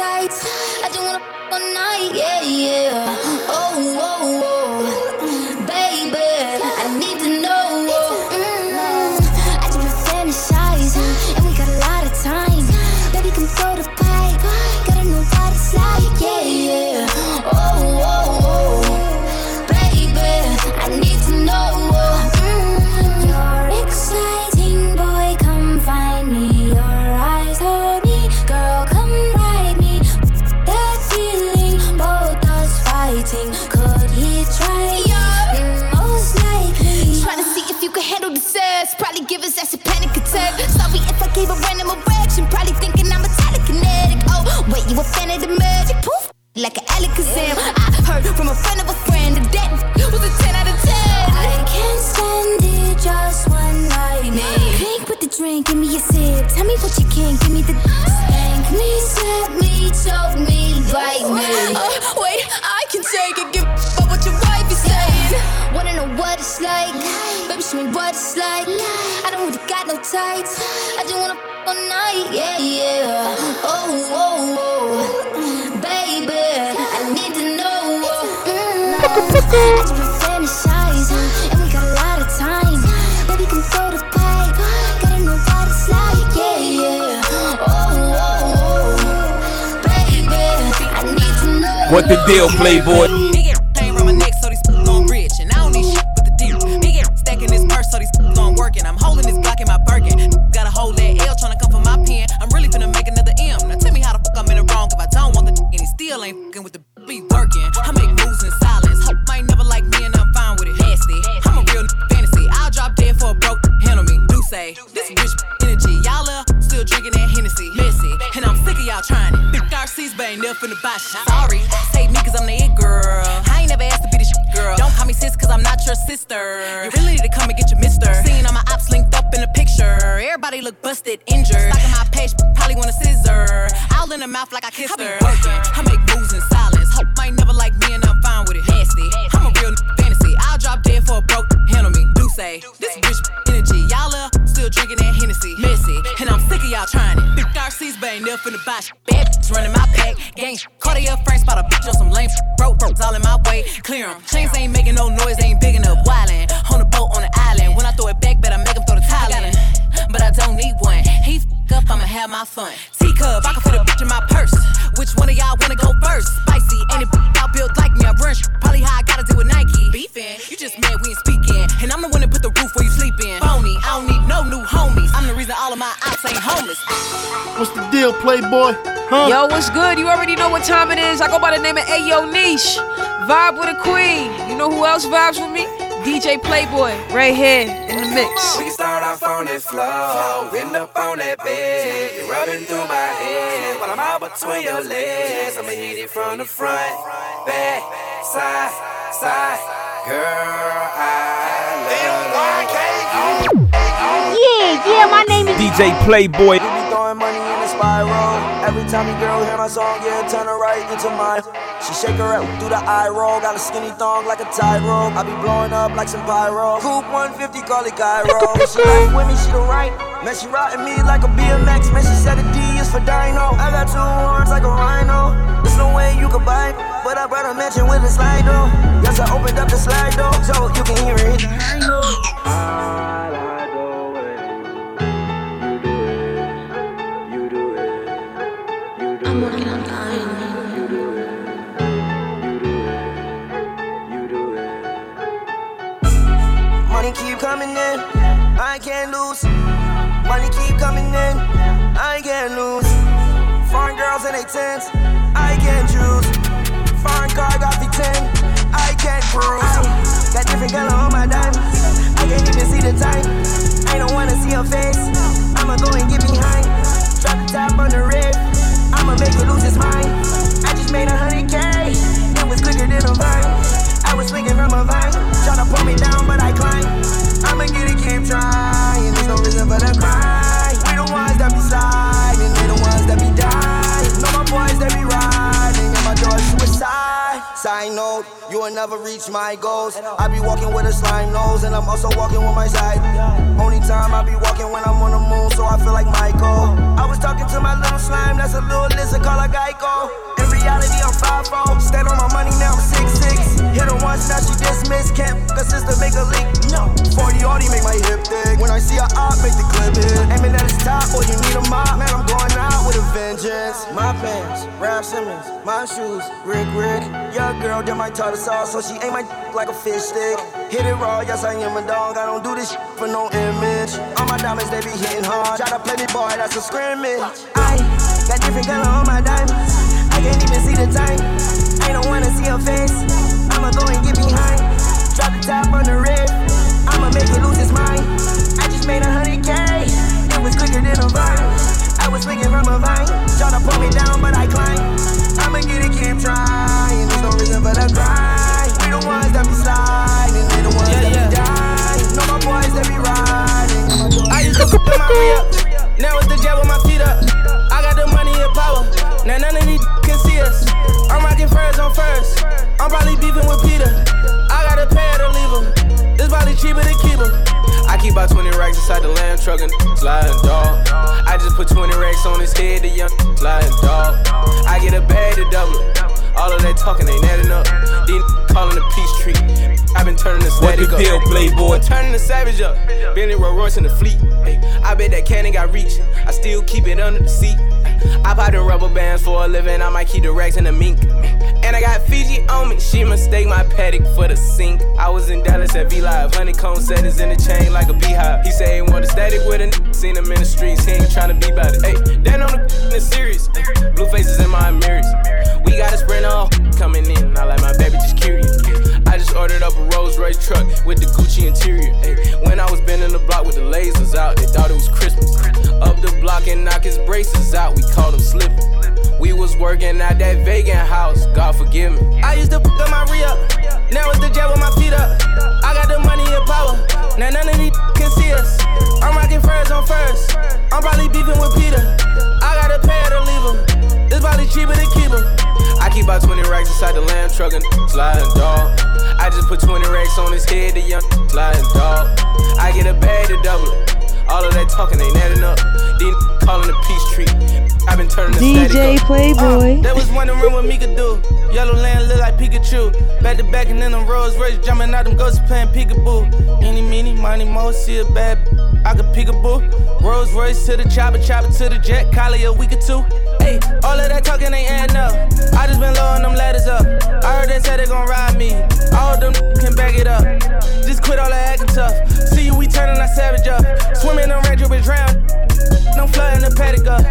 I just wanna all night, yeah, yeah. Take it. Give about what your wife is saying. Wanna know what it's like? Baby, show me what it's like. I don't really got no tights. I just wanna f- all night, yeah, yeah. Oh, oh, oh, baby, I need to know. Mm, What the deal, Playboy? Busted, deal, Playboy? Huh? Yo, what's good? You already know what time it is. I go by the name of Ayo Niche. Vibe with a queen. You know who else vibes with me? DJ Playboy, right here in the mix. We start off on this floor, end up on that bed. You're rubbing through my head while I'm out between your legs. I'ma hit it from the front, back, side, side. Girl, I love Yeah, yeah, my name is DJ Playboy. Spiral. Every time you girl hear my song, yeah, turn her right into mine. She shake her up through the eye roll. Got a skinny thong like a tie rope. I be blowing up like some pyro. Coupe 150, call it Cairo. She like with me, she the right. Man, she riding me like a BMX. Man, she said a D is for Dino. I got two horns like a rhino. There's no way you could buy, but I brought a mansion with a slide door. Yes, I opened up the slide door so you can hear it the can't lose. Money keep coming in, I can't lose. Foreign girls in they tents, I can't choose. Foreign car got the 10, I can't cruise. Got different color on my diamonds, I can't even see the time. I don't wanna see her face, I'ma go and get behind. Drop the top on the red, I'ma make it lose his mind. I just made a hundred K, it was quicker than a vine. I was swinging from a vine, tryna pull me down, but I climb. I'ma get it, keep trying. There's no reason for the cry. We the ones that be sliding, they the ones that be dying. Know my boys that be riding, and my door suicide. Side note, you will never reach my goals. I be walking with a slime nose, and I'm also walking with my side. Only time I be walking when I'm on the moon, so I feel like Michael. I was talking to my little slime, that's a little lizard, call her Geico. In reality, I'm 5'4. Stand on my money now, I'm 6'6. Hit her once, now she dismissed. Can't f- a sister, make a leak. No. 40 already make my hip thick. When I see her up, make the clip hit. Aiming at his top, boy, you need a mop. Man, I'm going out with a vengeance. My pants, Raf Simons. My shoes, Rick Rick. Your girl did my tartar sauce, so she ain't my like a fish stick. Hit it raw, yes, I am a dog. I don't do this for no image. All my diamonds, they be hitting hard. Try to play me, boy, that's a scrimmage. I got different color on my diamonds. I can't even see the time. I don't wanna see her face. I'ma go and get behind. Drop the top on the red. I'ma make it lose its mind. I just made a hundred K. It was quicker than a vine. I was swinging from a vine. Try to pull me down, but I climb. I'ma get it, keep trying. There's no reason for the grind. We the ones that be sliding. They the ones that be dying. No my boys that be riding. I used to in my re-up. Now it's the jet with my feet up. I got the money and power. Now none of these can see us. I'm rocking furs on first. I'm probably beefing with Peter. I gotta pay her to leave him. Probably cheaper to keep him. I keep about 20 racks inside the lamb truck and sliding dog. I just put 20 racks on his head, the young sliding dog. I get a bag to double it. All of that talking ain't adding up. These calling the peace tree. i been turning the What static the up. deal, Playboy? Turning the savage up. Bentley Rolls Royce in the fleet. Ay, I bet that cannon got reach. I still keep it under the seat. I buy the rubber bands for a living. I might keep the racks in the mink. And I got Fiji on me. She mistake my paddock for the sink. I was in Dallas at V Live. Honeycomb settings in the chain like a beehive. He say he want a static with a n- Seen him in the streets. He ain't tryna be about it. Hey, that on the the series. Blue faces in my mirrors. We got a sprint all oh, coming in. I like my baby just curious. I just ordered up a Rolls Royce truck with the Gucci interior. Ay, when I was bending the block with the lasers out, they thought it was Christmas. Up the block and knock his braces out, we called him slipping. We was working at that vegan house, God forgive me. I used to fuck up my re up, now it's the jet with my feet up. I got the money and power, now none of these can see us. I'm rocking furs on first, I'm probably beefing with Peter. I gotta pay her to leave him, it's probably cheaper to keep him. I keep about 20 racks inside the lamb truck and sliding dog. I just put 20 racks on his head, the young sliding dog. I get a bag to double it. All of that talking ain't adding up. These calling peace tree. i been turning the DJ. Playboy. Uh, that was wondering what me could do. Yellow land look like Pikachu. Back to back and then them Rolls Royce jumping out them ghosts playing peekaboo. Any, meeny, money, mo, see a bad. I could peekaboo. Rolls Royce to the chopper, chopper to the jet. Collie a week or two. Hey, all of that talking ain't adding up. I just been lowering them ladders up. I heard they said they gon' ride me. All them can back it up. Just quit all that acting tough. See you, we turning our savage up. Swimming in range with drown. No flooding the paddock up.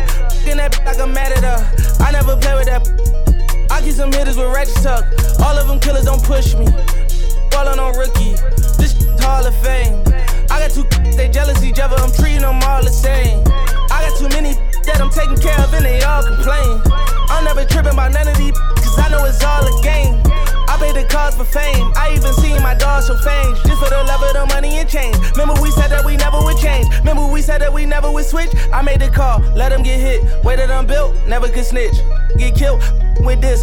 In that like I'm mad at her. I never play with that. I keep some hitters with ratchet tuck. All of them killers don't push me. Ballin' on rookie. This Hall of Fame. I got two they jealous each other. I'm treating them all the same. I got too many that I'm taking care of and they all complain. I'm never tripping about none of these cause I know it's all a game. Pay the cost for fame. I even seen my dogs show fame just for the love of the money and change. Remember we said that we never would change. Remember we said that we never would switch. I made the call, let them get hit. Way that I'm built, never could snitch. Get killed with this,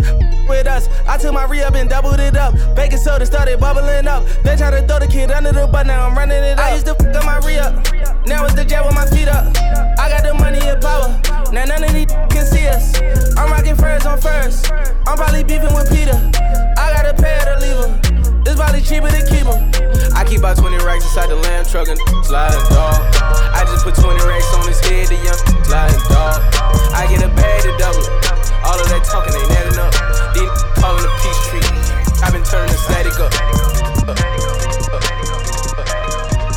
with us. I took my re up and doubled it up. Baking soda started bubbling up. They tried to throw the kid under the bus, now I'm running it up. I used to fuck up my re up. Now it's the jet with my feet up. I got the money and power. Now none of these can see us. I'm rocking furs on first. I'm probably beefing with Peter. I gotta pay her to leave him. It's probably cheaper to keep him. I keep about 20 racks inside the lamb truck and sliding dog. I just put 20 racks on his head, the young sliding dog. I get a bag to double. All of that talking ain't adding up. These calling the peace tree. I've been turning the static up.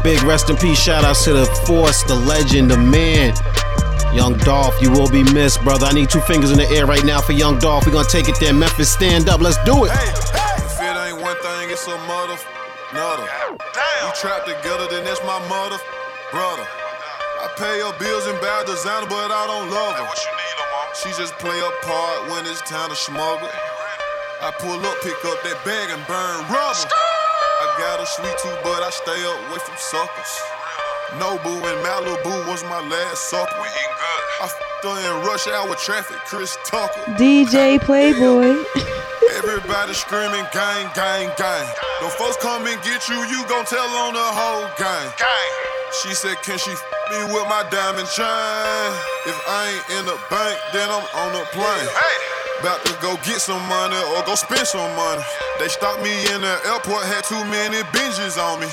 Big rest in peace. Shout outs to the force, the legend, the man. Young Dolph, you will be missed, brother. I need two fingers in the air right now for Young Dolph. We're gonna take it there. Memphis, stand up. Let's do it. hey If it ain't one thing, it's a mother, another. We trapped together, then that's my mother, brother. I pay her bills and buy designer, but I don't love her. She just play a part when it's time to smuggle. I pull up, pick up that bag and burn rubber. I got a sweet tooth, but I stay away from suckers. Nobu and Malibu was my last supper. We eating good. I f***ed her in rush hour traffic, Chris Tucker. DJ Playboy. Everybody screaming gang, gang, gang. Them folks come and get you, you gon' tell on the whole gang. Gang. She said, can she f Me with my diamond chain. If I ain't in the bank, then I'm on the plane. About to go get some money or go spend some money. They stopped me in the airport, had too many binges on me.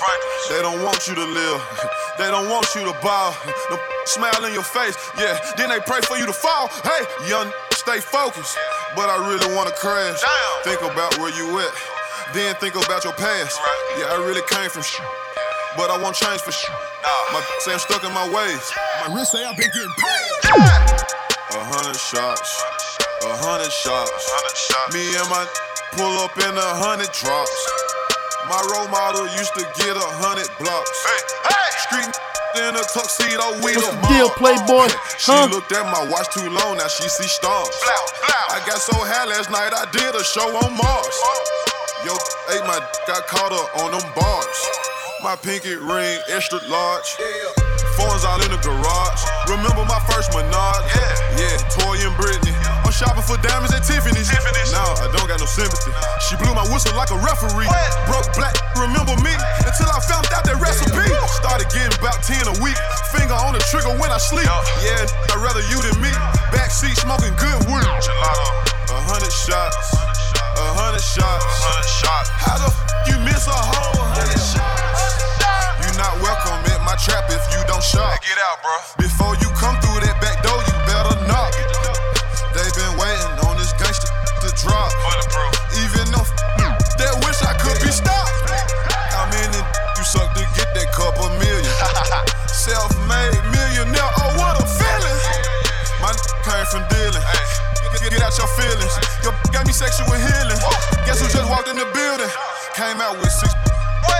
They don't want you to live. They don't want you to ball. The smile in your face, yeah. Then they pray for you to fall. Hey, young, stay focused. But I really wanna crash. Think about where you at. Then think about your past. Yeah, I really came from shit. But I won't change for shit. My say I'm stuck in my ways. My wrist say I've been getting paid. A hundred shots. A hundred shots. Me and my pull up in a hundred drops. My role model used to get a hundred blocks. Street in a tuxedo with What's a the deal, mom. Playboy? She Huh? looked at my watch too long, now she see stars. I got so high last night, I did a show on Mars. Yo, ate my got caught up on them bars. My pinky ring extra large. Phones all in the garage. Remember my first Menard? Yeah, yeah, Toy and Britney. Shopping for diamonds at Tiffany's. Tiffany's. No, I don't got no sympathy. She blew my whistle like a referee. Broke black, remember me? Until I found out that recipe. Started getting about 10 a week. Finger on the trigger when I sleep. Yeah, I'd rather you than me. Backseat smoking good weed. Gelato. A hundred shots. A hundred shots. A hundred shots. How the f you miss a whole hundred shots? You're not welcome at my trap if you don't shop. Get out, bro. Before you come through that back door, me sexual healing. Guess who just walked in the building? Came out with six.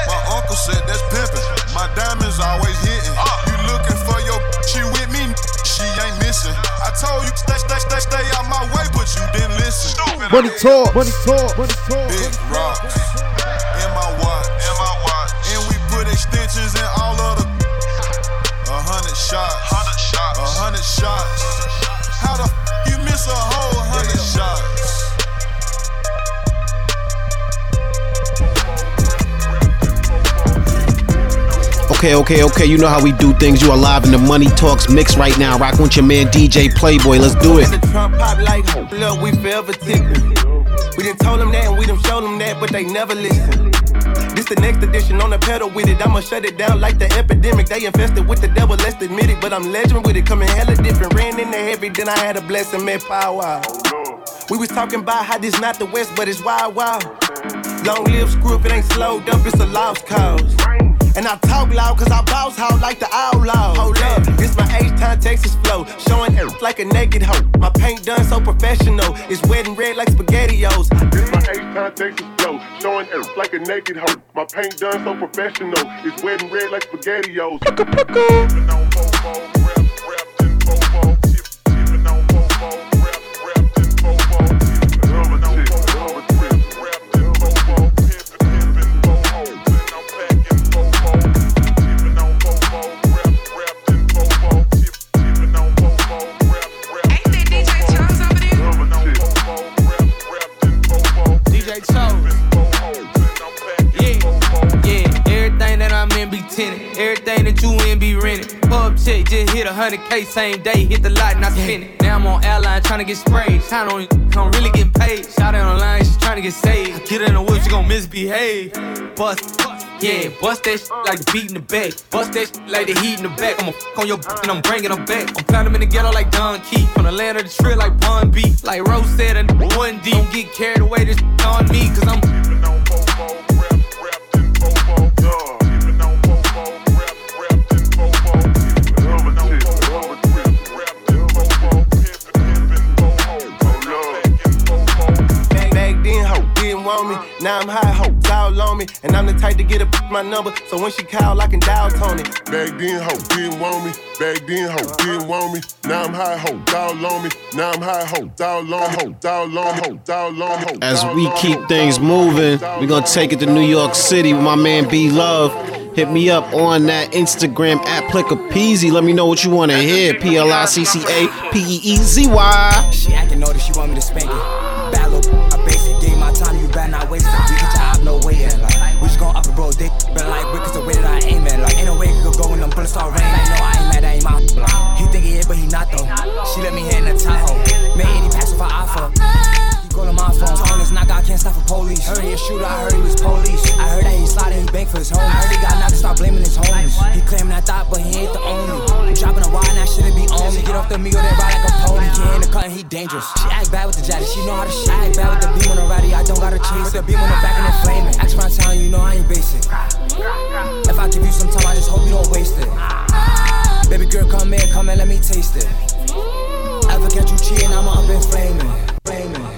My uncle said that's pimping. My diamonds always hitting. You looking for your she with me? She ain't missing. I told you stay, stay, stay, stay out my way, but you didn't listen. Money talk, money talk, money talk. Big rocks in my watch. In my watch. And we put extensions in all of the. A hundred shots. Hundred shots. A hundred shots. How the f- you miss a whole Okay, okay, okay. You know how we do things. You are live in the Money Talks mix right now. Rock with your man DJ Playboy. Let's do it. We forever tipping. We done told them that and we done showed them that, but they never listen. This the next edition on the pedal with it. I'ma shut it down like the epidemic. They infested with the devil, let's admit it. But I'm legend with it, coming hella different. Ran in the heavy, then I had a blessing, man, power. We was talking about how this not the West, but it's wild, wild. Long live screw if it ain't slowed up, it's a lost cause. And I talk loud cause I bounce out like the outlaw. Hold up, it's my H-Town Texas flow. Showing it like a naked hoe. My paint done so professional. It's wet and red like SpaghettiOs. This my H-Town Texas flow, showing it like a naked hoe. My paint done so professional, it's wet and red like SpaghettiOs. Just hit a hundred K same day, hit the lot and I spend it. Now I'm on airline trying to get sprayed. Time on I'm really getting paid. Shout out online, she's trying to get saved. Get in the woods, she gon' misbehave. Bust, yeah, bust that shit like the beat in the back. Bust that shit like the heat in the back. I'ma f on your b- and I'm bringing them back. I'm pounding in the ghetto like Don Keith. From the land of the trill like Bun B. Like Rose said, and one D. Don't get carried away, this on me, cause I'm. All. And I'm the type to get a my number, so when she call, I can dial Tony. Back then, ho, didn't want me. Back then, ho, didn't want me. Now I'm high, ho, all on me. Now I'm high, ho, all on, ho, all on, ho, all on, ho. As we keep things moving, we're gonna take it to New York City with my man B Love. Hit me up on that Instagram at Pliccapeezy. Let me know what you wanna hear. P L I C C A P E E Z Y. She acting older, she want me to spank it. Bad little, I basic. Give my time, you better not waste it. It start raining. Like, no, I ain't mad, I ain't my He think he is, but he not though. She let me hit in the Tahoe. Made any pass with her offer. He callin' my phone. Tone his knock, I can't stop for police. Heard he a shooter, I heard he was police. I heard that he sliding his bank for his home. I heard he got knocked, stop blaming his homies. He claiming I thought, but he ain't the only. I'm dropping a wire, now shouldn't be on me. Get off the Migo, they ride like a pony. Get in the cut and he dangerous. She act bad with the jaddy, she know how to shit. Act bad with the beam on the ratty, I don't gotta chase. Put the beam on the back and it flaming. Ask around town, you know I ain't basic. If I give you some time, I just hope you don't waste it. Baby girl, come here, come and let me taste it. Ever catch you cheating, I'ma up and flaming. flaming.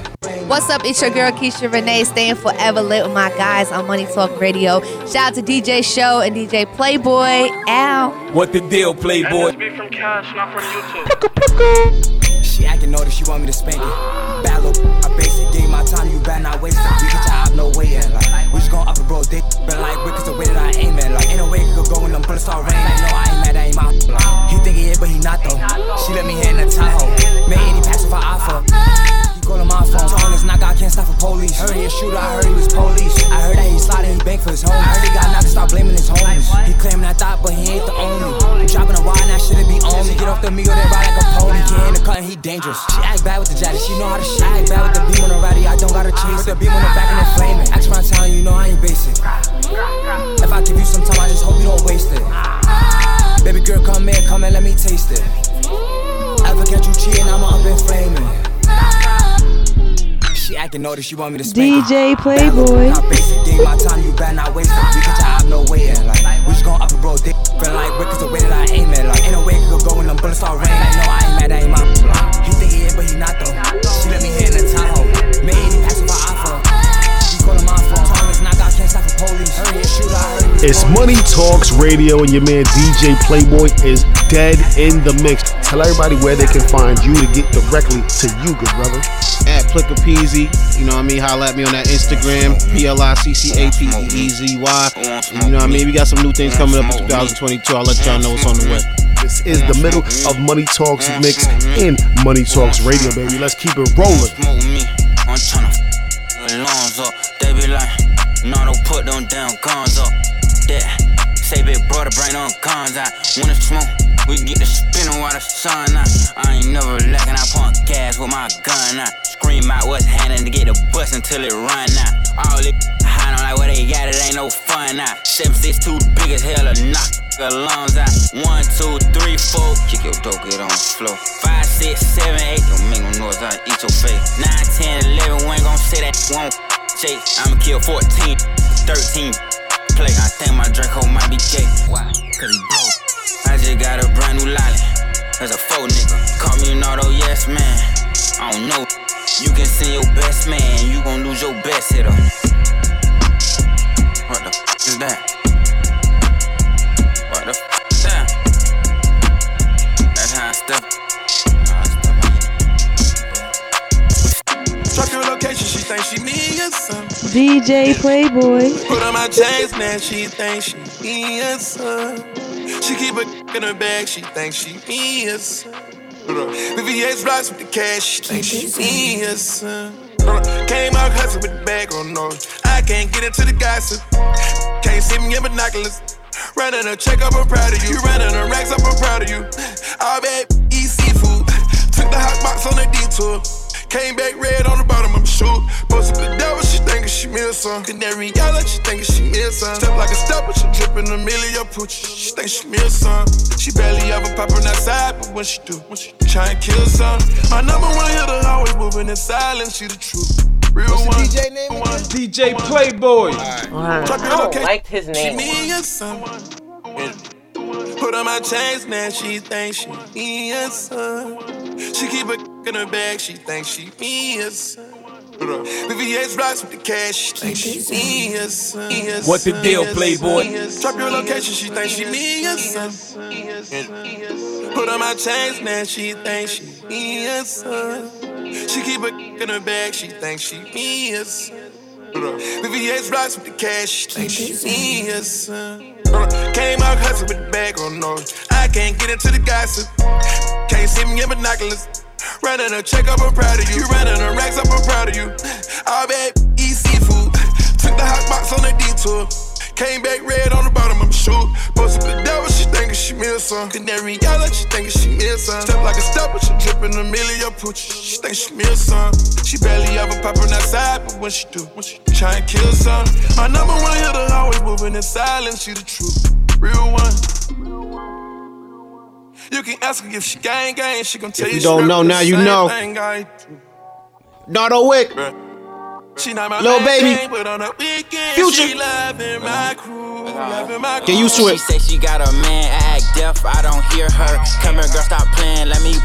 What's up? It's your girl Keisha Renee, staying forever lit with my guys on Money Talk Radio. Shout out to DJ Show and DJ Playboy. Ow. What the deal, Playboy? That from Cash, not from YouTube. She acting notice, she want me to spank it. Bad little, I base it. Give you my time, you better not waste it. We get your op, no way in. Like, we just gon' up and bro, dick. But like, because the way that I aim it. Like, ain't no way it could go when them bullets start raining. Like, no, I ain't mad, I ain't my. He think he is, but he not though. She let me hit in the Tahoe. Made any pass with her callin' my phone. Tone his knock, I can't stop for police. Heard he a shooter, I heard he was police. I heard that he sliding he bank for his home. I heard he got knocked, stop blaming his homies. He claiming I thought, but he ain't the only. I'm dropping a wire, now shouldn't be on me. Get off the Migo, they ride like a pony. Get in the cut and he dangerous. She act bad with the jaddy, she know how to shit. I act bad with the beam on the ratty, I don't gotta chase. The beam on the back and it flaming. Ask around town, you know I ain't basic. If I give you some time, I just hope you don't waste it. Baby girl, come here, come and let me taste it. Ever catch you cheating, I'ma up and flaming. She acting notice, she want me to spank DJ. Playboy. Not basic, give my time, you better not waste it. Get your op, no way. Like, we just gon' up and bro, dick. Feel like is the way that I aim it. Like, ain't no way it could go when them bullets start raining. Like, no, I ain't mad, I ain't my. He think he is, but he not though. She let me hit in the Tahoe. Made It's Money Talks Radio, and your man DJ Playboy is dead in the mix. Tell everybody where they can find you to get directly to you, good brother. At Pliccapeezy, you know what I mean? Holla at me on that Instagram, P L I C C A P E E Z Y. You know what I mean? We got some new things coming up in 2022. I'll let y'all know what's on the way. This is the middle of Money Talks mix in Money Talks Radio, baby. Let's keep it rolling. No, don't put them down, guns up. That say big brother, bring them guns out. When it's smoke, we get the spinning while the sun out. I ain't never lacking, I pump gas with my gun out. Scream out what's happening to get the bus until it run out. All it high on like where they got it ain't no fun out. Seven six two big as hell to knock lungs out. One two three four, kick your dope, get on the floor. Five six seven eight, don't make no noise, I eat your face. Nine ten eleven, we ain't gon' say that won't I'ma kill 14, 13 play. I think my Draco might be gay. Why? Cause he broke. I just got a brand new lolly. There's a faux nigga. Call me an auto yes man. I don't know. You can send your best man, you gon' lose your best hitter. What the f is that? Think she me or something. DJ Playboy. Put on my chains, now she think she me or something. She keep a in her bag, she think she me or something. VVS blocks with the cash, she think she me or something. Came out hustling with the bag on nose. I can't get into the gossip. Can't see me in binoculars. Running a check up, I'm proud of you. Running a racks up, I'm proud of you. All bad, eat seafood. Took the hot box on the detour. Came back red on the bottom of my shoe. Posted the devil, she thinkin' she miss some. Canary yellow, she thinkin' she miss some. Step like a stepper, she drippin' a million pooch. She think she miss some. She barely ever poppin' outside, but when she do, when she try and kill some. My number one hitter always moving in silence, she the truth. Real one. DJ name one. DJ Playboy. Drop your I location. liked his name. She me or something. Put on my chains now, she think she me or something. She keep a in her bag, she think she me or something. VVS blocks with the cash, she think she me or something. What the deal, Playboy? Drop your location, she think she me or something. Put on my chains now, she think she me or something. She keep a in her bag, she think she me or something. VVS blocks with the cash, think she me or something. Came out hustling with the bag on nose. I can't get into the gossip. Can't see me in binoculars. Running a check up, I'm proud of you. Running a racks up, I'm proud of you. All bad, eat seafood. Took the hot box on the detour. Came back red on the bottom of my shoe. Posted the devil, she thinking she miss some. Canary yellow, she thinking she miss some. Step like a stepper, she dripping a million pooch. She think she miss some. She barely ever poppin' outside, but when she do, when she try and kill some. My number one hitter always moving in silence, she the truth. Real one. You can ask her if she gang gang, she gon' tell If you you don't know, now you know. do. Nardo Wick. She not my Lil main baby. thing, but on the weekend, Future. she loving my crew, loving my Get used to She say she got a man, I act deaf, I don't hear her. Come here, girl, stop playing, let me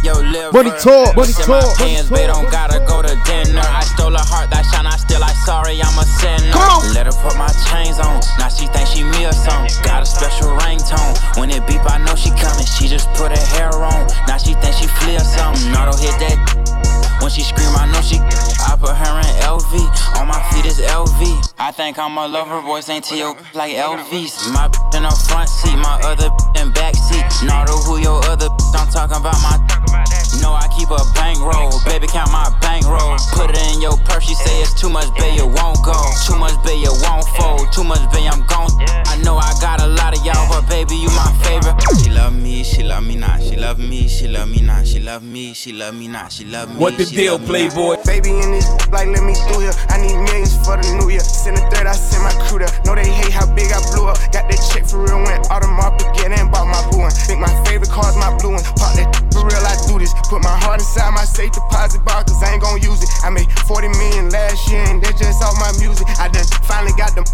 yo live. Money talk, money in talk, my they don't gotta go to dinner. I stole her heart, that shine, I still, I sorry, I'm a sinner. Come on. Let her put my chains on, now she think she me or something. Got a special ringtone, when it beep, I know she coming. She just put her hair on, now she think she flee or something. Nardo hit that. When she scream, I know she. I put her in LV. On my feet is LV. I think I'm a lover boy, St. T.O. your like LVs. My in the front seat, my other in back seat. Nardo, who your other? I'm talking about my. In your purse. She say it's too much, babe, it won't go. Too much, babe, it won't fold. Too much, babe, I'm gone. I know I got a lot of y'all, but baby, you my favorite. She love me, she love me not. She love me, she love me not. She love me, she love me not. She love me. What the deal, love me not. Playboy? Baby in this like let me through here. I need millions for the new year. Send a third, I send my crew there. Know they hate how big I blew up. Got that check for real, went Audemars again and bought my blue one. Think my favorite car's my blue one. Pop that for real, I do this. Put my heart inside my safe deposit box, cause I ain't gon' use it. I made 40 million last year and that's just off my music. I done finally got them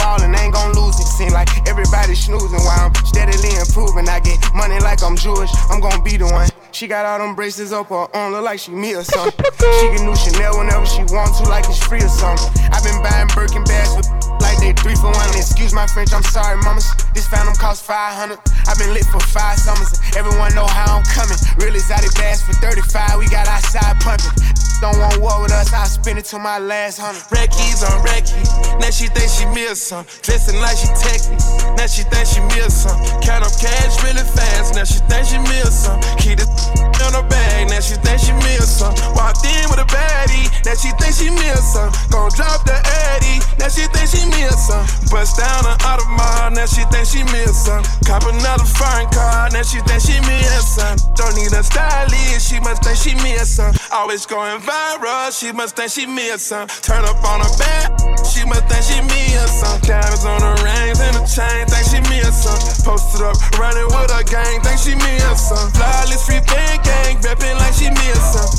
ballin', ain't gon' lose it. Seem like everybody snoozing while I'm steadily improving. I get money like I'm Jewish, I'm gon' be the one. She got all them braces up her arm, look like she me or something. she get new Chanel whenever she want to, like it's free or something. i been buying Birkin bags with like they three for one. Excuse my French, I'm sorry, mamas. This phantom cost 500. I've been lit for five summers. Everyone know how I'm coming. Real exotic bags for 35, we got outside pumping. Don't want war with us, I'll spend it till my last hundred. Red keys on red key. Now she think she miss some. Dressing like she text me. Now she think she miss some. Count up cash really fast. Now she think she miss some. Keep this in her bag. Now she think she miss some. Walked in with a baddie. Now she think she miss some. Gonna drop the Addy. Now she think she miss some. Bust down an Audemars. Now she think she me miss some. Cop another foreign car. Now she think she me miss some. Don't need a stylist. She must think she me miss some. Always going viral. She must think she me miss some. Turn up on her back. She must think she me miss some. Diamonds on her rings and the chain. Think she me miss some. Posted up, running with her gang. Think she me miss some. Flawless free bang gang. Reppin' like she me miss some.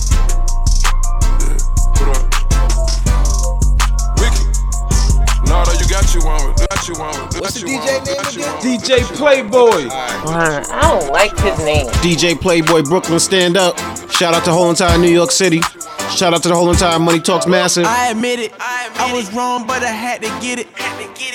Yeah, put up. Ricky. Nardo, you got you one with. Got you one with. Got you one with. Got you one with. DJ Playboy. I don't like his name. DJ Playboy Brooklyn stand up. Shout out to the whole entire New York City. Shout out to the whole entire Money Talks Massive. I admit it, I was wrong, but I had to get it.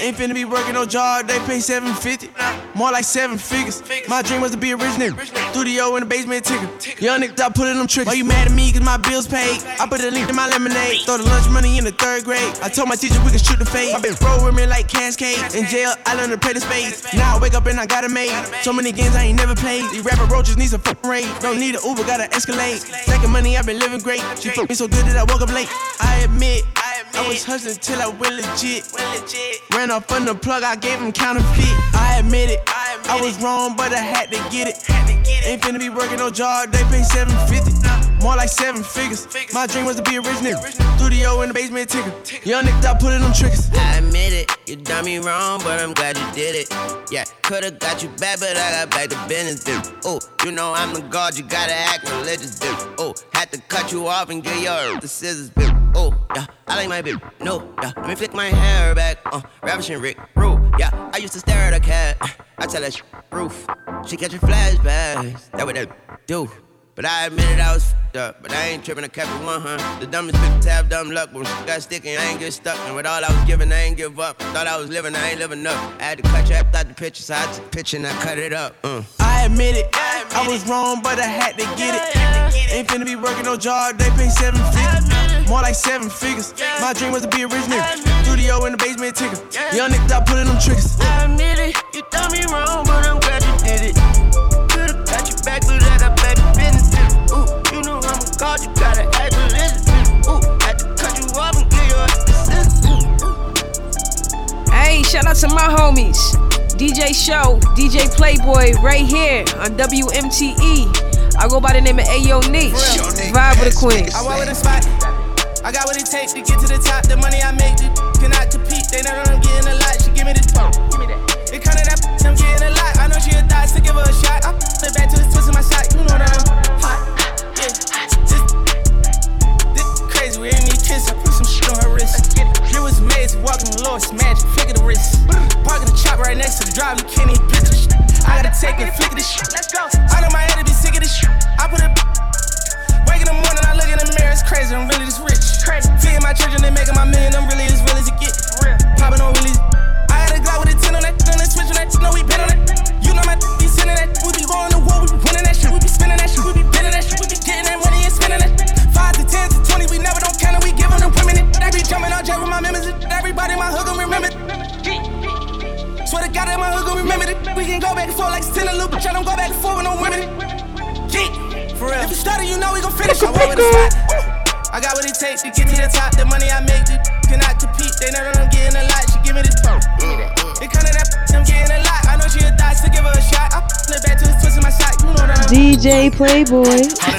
Ain't finna be working no job, they pay 750. More like seven figures. My dream was to be a rich nigga. Studio in the basement ticker. Young niggas out pulling them triggers. Why you mad at me? Cause my bills paid. I put a link in my lemonade. Throw the lunch money in the third grade. I told my teacher we can shoot the fade. Been roll with me like Cascade. In jail, I learned to play the spades. Now I wake up and I got it made. So many games I ain't never played. These rapper roaches need some fucking raid. Don't need an Uber, gotta escalate. Stacking money, i been living great. She fucked me so good that I woke up late. I admit, I was hustling till I went legit. Ran off on the plug, I gave him counterfeit. I admit it, I was wrong, but I had to get it. Ain't finna be working no job, they pay 750. More like seven figures. My dream was to be a rich nigga. Studio in the basement ticker. Young niggas out pulling them triggers. I admit it, you done me wrong, but I'm glad you did it. Yeah, could've got you back, but I got back to business, dude. Oh, you know I'm the god, you gotta act religious, dude. Oh, had to cut you off and get your the scissors, dude. Oh, yeah, I like my bitch. No, yeah, let me flick my hair back. Uh, ravishing Rick, Roo. Yeah, I used to stare at a cat. I tell her roof. She catching flashbacks. That what that do. But I admitted I was fed up, but I ain't tripping, I kept it 100. The dumbest bitch to have dumb luck, but got sticky, I ain't get stuck. And with all I was giving, I ain't give up. Thought I was living, I ain't living up. I had to cut you after the picture, so I took the picture and I cut it up. Uh. I admit it, I was wrong, but I had to get it. Ain't finna be working no job, they pay 750. More like seven figures. My dream was to be a rich nigga. Studio in the basement ticker. Young niggas out pulling them triggers. I admit it, you done me wrong, but I'm glad you did it. hard, you gotta act religious. Ooh, had to cut you off and your assistance. Hey, shout out to my homies. DJ Show, DJ Playboy, right here on WMTE. I go by the name of Ayo Niche. Vibe with the Queens. I walk with a spot. I got what it takes to get to the top. The money I make, cannot compete. They know I'm getting a lot. She give me the phone. from the lowest match, flick of the wrist. Parking the chop right next to the drive, you can't even picture this. I gotta take it, flick of this. Let's go. I know my head to be sick of this. I put a wake in the morning, I look in the mirror, it's crazy, I'm really this rich. Crazy. Feeding my children they making my million, I'm really spot. I got what it takes to get to the top. The money I make, you cannot compete. They know that I'm getting a lot. She give me. It kind of that I'm getting a lot. I know she a thot, so give her a shot. I back to the twist my. You know that DJ Playboy.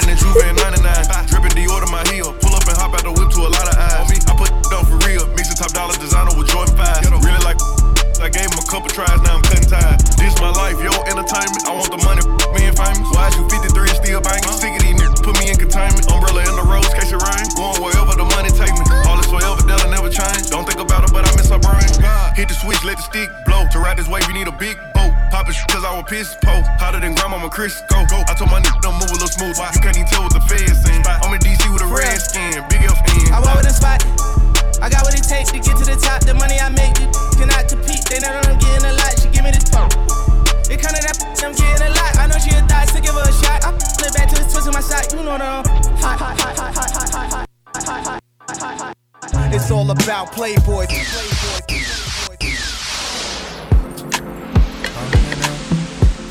about Playboy.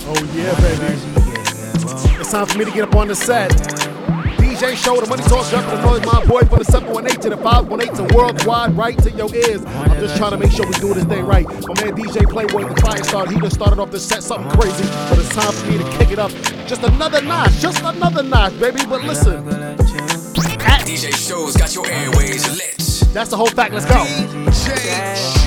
Oh yeah, baby. It's time for me to get up on the set. DJ Show, the money talk, jump the noise, my boy from the 718 to the 518 to worldwide, right to your ears. I'm just trying to make sure we do this thing right. My man DJ Playboy, the fire started. he just started off the set something crazy, but it's time for me to kick it up. Just another notch, just another notch, baby. But listen, DJ Shows got your airways lit. That's the whole fact. Let's go.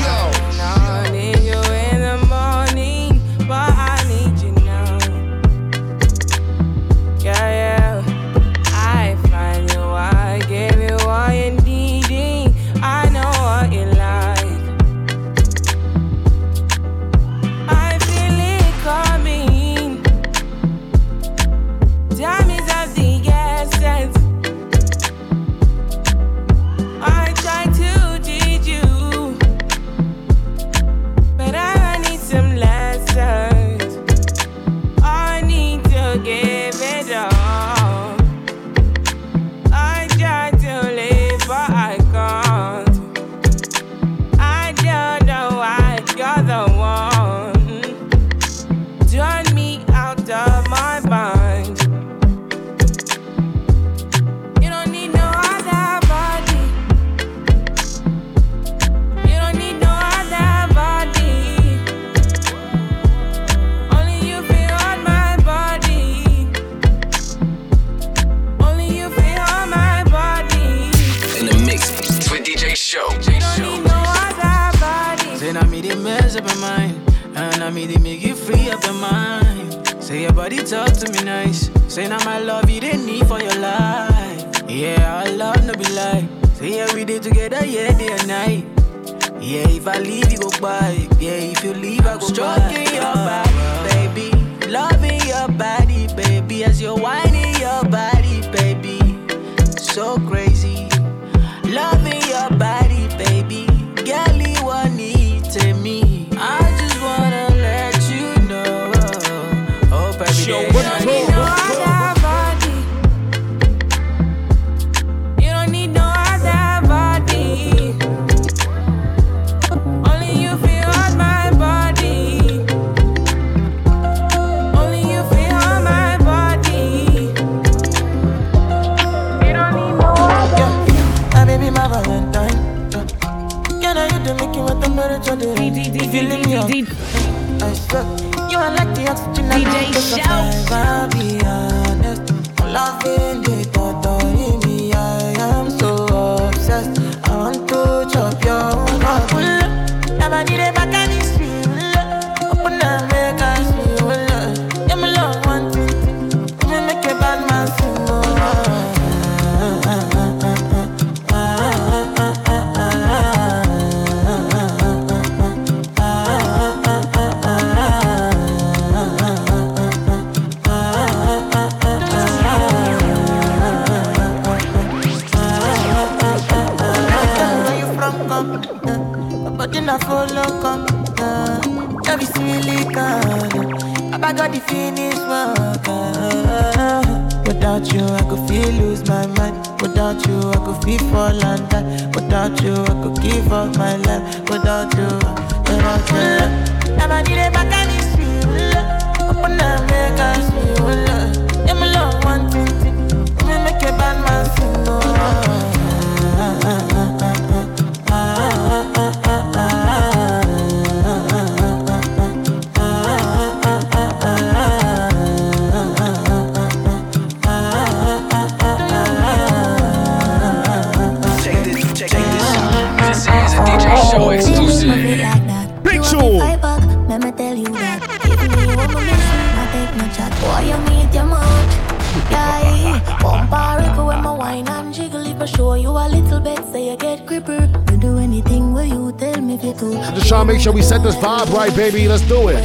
A little bit, say you get gripper. You do anything where you tell me if you do. I'm just trying to make sure we set this vibe right, baby. Let's do it.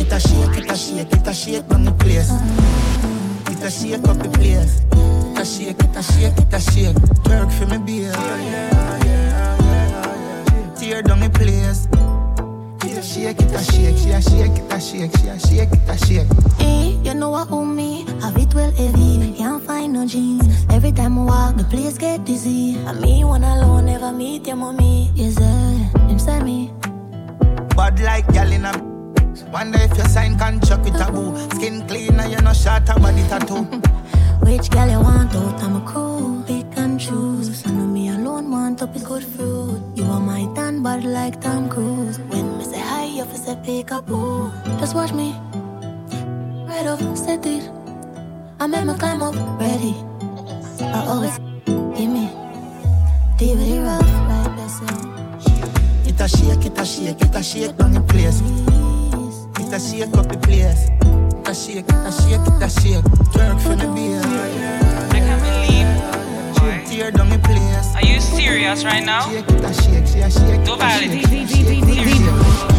It a shake, it a shake, it a shake on the place. It a shake up the place. It a shake, it a shake, it a shake. Work for me, beer. Tear down the place. It shake, it a shake, she a shake, it a shake, she a shake, it a shake. Eh, you know what own me? Have it well heavy, can't find no jeans. Every time I walk, the place get dizzy. And me one alone, never meet your mommy. Yes, sir, him say me. Bad like gal in a Wonder if your sign can chuck with a boo. Skin clean and you no short a body tattoo. Which girl you want out? I'm a crew, pick and choose. I know me alone want up is good fruit. You are my tan bad like Tom Cruise. When me say hi, you fi say pick a boo. Just watch me, right off, set it. I make me climb up, ready. I always give me, deal with it rough, right there, so. It a shake, it a shake, it a shake down the place. It a shake up the place. It a shake, it a shake, it a shake. Twerk for the beer. I can't believe. Tear down the place. Are you serious right now? Shake it a shake, she a shake. Don't validate.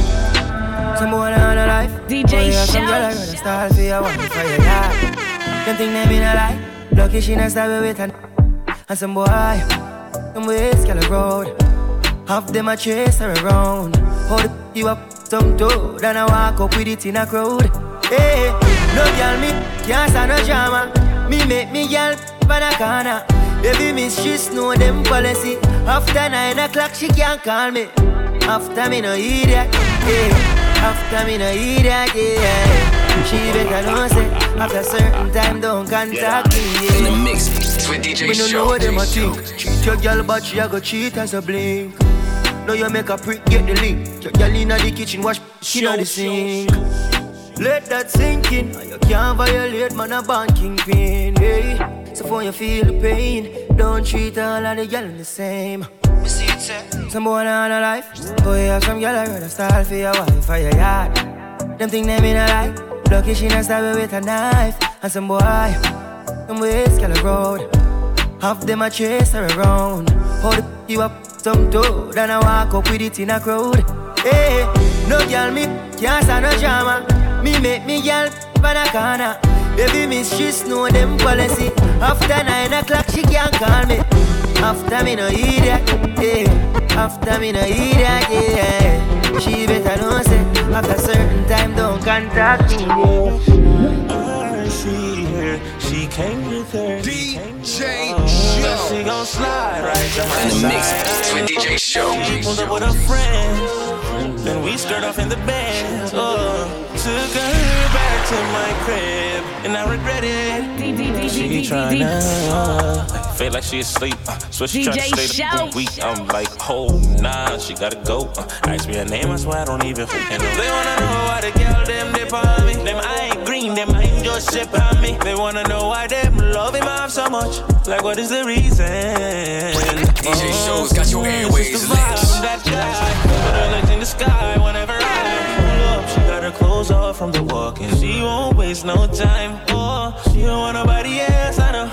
Some boy on a life. DJ yeah, some Shout. girl I run a for your wife, for your yard. Them think they mean a lie. Lucky she not stab with an And some boy, them ways girl a road. Half them a chase her around. Hold you up some toe, then I walk up with it in a crowd. Hey, no girl me can't stand no drama. Me make me girl by the corner. Baby miss she know them policy. After nine o'clock she can't call me. After me no idiot, yeah. After me no idiot, yeah. She better know say after certain time don't contact me. In the mix with DJ We don't know what them a think. Cheat your girl, but she a go cheat as a blink. Now you make a prick, get the link. Your girl inna the kitchen, wash she inna the sink. Let that sink in. You can't violate man a born kingpin. Hey. So for you feel the pain, don't treat all of the girl the same. Some boy on a life, oh, boy have some girl I rather style for your wife for your yard. Them think they mean a lie. Lucky she not stab with a knife. And some boy, them ways girl a road. Half them a chase her around. Hold you up some toe, then I walk up with it in a crowd. Hey, no girl me can't stand no drama. Me make me girl by the corner. Baby miss she know them policy. After nine o'clock she can't call me. After me no idiot, yeah. After me no idiot, yeah. She better know say after certain time don't contact me. Yeah. She here, she came with her. DJ Show. She gon' slide right to my In the mix side. with DJ Show. She pulled up with her friends. Then we skirt off in the bands. Oh, took her back to my crib, and I regret it. She tryna feel like she asleep, uh, so she tryna DJ stay the week. I'm like, oh nah, she gotta go. Uh, ask me her name, I swear I don't even fucking know. They wanna know why the girl them dip on me. Them I ain't green, them I ain't just ship on me. They wanna know why them love him off so much. Like what is the reason? DJ Show's got your airways lit. That guy, put her legs in the sky whenever I her clothes off from the walk and she won't waste no time. Oh, she don't want nobody else, I know.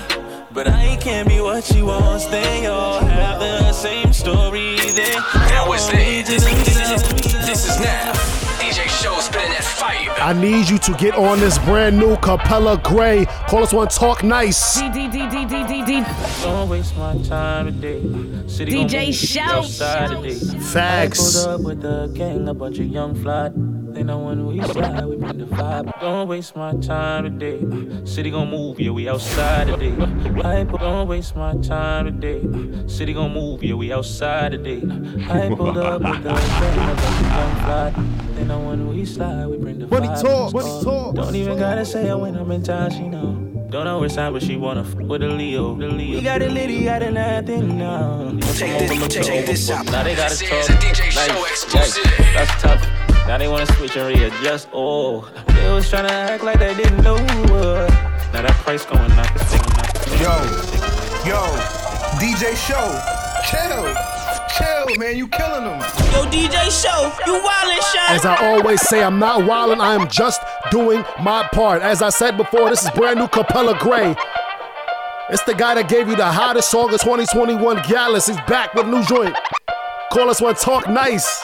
But I can't be what she wants. They all have the same story. They That was it. This, this, this is now. DJ Show spinning that fire. I need you to get on this brand new Capella Grey. Call us one Talk Nice. Don't waste my time today. City DJ move Shout. outside. Facts. I pulled up with the gang, a bunch of young fly. They know when we slide, we bring the vibe. Don't waste my time today. Uh, city gon' move, yeah, we outside today. I pull, don't waste my time today. Uh, city gon' move, yeah, we outside today. Uh, I pulled up with the gang, a bunch of young fly. They know when we slide, we bring the Money vibe. talk, money talk. Don't even gotta say it when I'm in town, she know. Don't know which time, but she wanna f with a Leo. The Leo. We got a Liddy, got a nothing now. Check this- check- check this out. Now they gotta This talk. is a DJ Show Nice, exclusive. yikes, That's tough. Now they wanna switch and readjust. Oh, they was tryna act like they didn't know. Uh, now that price going up. It's going up. Yo, yo, DJ Show, chill, chill, man, you killing them. Yo, DJ Show, you wildin' shot. As I always say, I'm not wildin', I am just doing my part. As I said before, this is brand new Capella Grey. It's the guy that gave you the hottest song of 2021, Gyalis. He's back with a new joint. Call us one Talk Nice.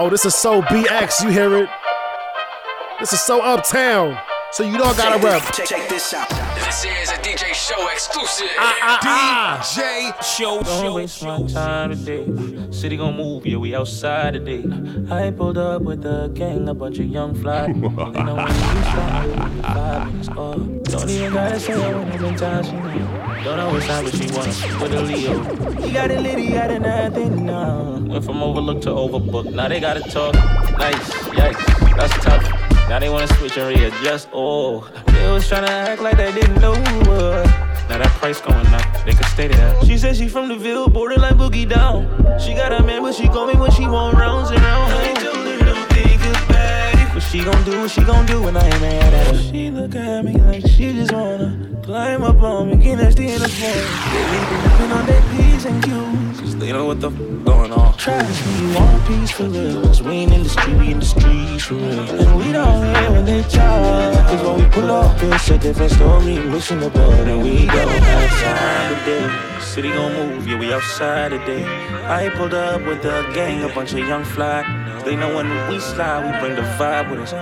Oh, this is so BX, you hear it? This is so uptown. So you don't gotta rep. Check, check this out. This is a DJ Show exclusive. Ah, ah, ah. DJ Show. Don't waste my time today. City gon' move, yeah, we outside today. I pulled up with a gang, a bunch of young fly. They know when we slide, five minutes off. Don't even gotta say it when I'm in town, she know. Don't know which time, but she wanna with a Leo. He got a litty, got a nothing now. Went from overlooked to overbooked. Now they gotta talk. Nice, yikes, that's tough. Now they wanna switch and readjust. Oh, they was tryna act like they didn't know. Uh, now that price going up, they could stay there. She said she from the Ville, borderline boogie down. She got a man, but she call me when she want rounds and rounds. I ain't told her don't think about it. But she gon' do what she gon' do, and I ain't mad at her. She look at me like she just wanna climb up on me, get nasty in the phone. They leave me looking on their P's and Q's. Cause they know what the f going on. Travis, we want peace for real. Cause we ain't in the street, we in the streets for real. And we don't hear when they talk. Cause when we pull up, it's a different story. Mission the boat, and we don't have time today. City gon' move, yeah, we outside today. I pulled up with a gang, a bunch of young fly. They know when we slide, we bring the vibe with us.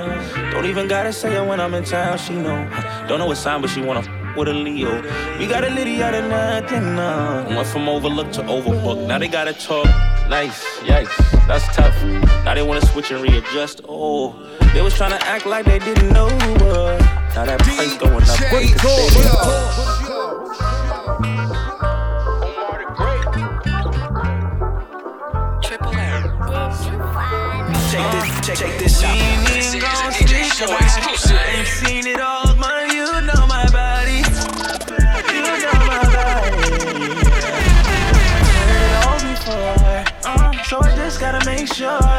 Don't even gotta say it when I'm in town, she know. Don't know what sign, but she wanna f- with a Leo. We got a Liddy out of nothing now. Went from overlooked to overbooked. Now they gotta talk. Nice, yikes, that's tough. Now they wanna switch and readjust. Oh, they was tryna act like they didn't know. Uh, now that price going up. What could stay this, check, check this out. This is a DJ Show exclusive. I ain't seen it all, make sure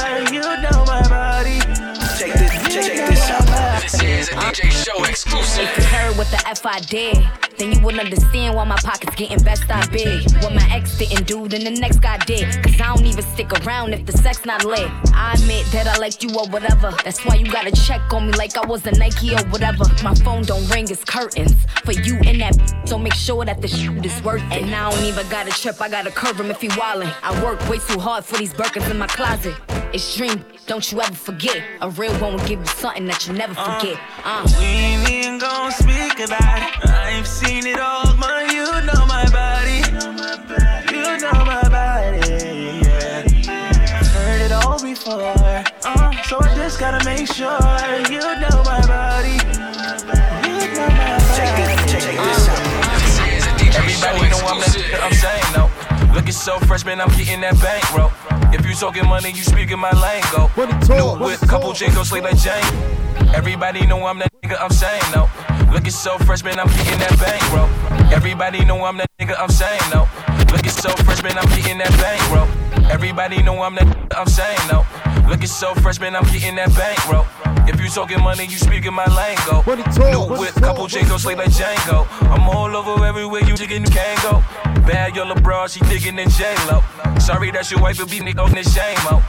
Show exclusive. If you heard what the F I did, then you wouldn't understand why my pockets getting best I big. What my ex didn't do, then the next guy did. Cause I don't even stick around if the sex not lit. I admit that I like you or whatever. That's why you gotta check on me like I was a Nike or whatever. My phone don't ring, it's curtains. For you and that so make sure that the shit is worth it. And I don't even gotta trip, I gotta curve him if he wildin'. I work way too hard for these Birkins in my closet. Extreme, don't you ever forget. A real one will give you something that you never forget. Uh. We ain't even gon' speak about it. I've seen it all, man. You know my body. You know my body. Yeah. Heard it all before. Uh, so I just gotta make sure you know my body. You know my body. Check this, check, check this out. This is a DJ Show Everybody know I'm, exclusive. I'm saying no. Look at so fresh, man, I'm getting that bankroll. If you talking money, you speaking my lingo. New whip, couple jingles, slay like Jane. Everybody know I'm that nigga, I'm saying no. Looking so fresh, man, I'm getting that bankroll. Everybody know I'm that nigga, I'm saying no. Looking so fresh, man, I'm getting that bankroll. Everybody know I'm that nigga, I'm saying no. Looking so fresh, man, I'm getting that bankroll. If you talking money, you speaking my lingo. New whip, couple jingles, slay like Django. I'm all over everywhere you you can go. Bad yellow bra, she digging in J-Lo. Sorry that your wife will be on this shame, oh.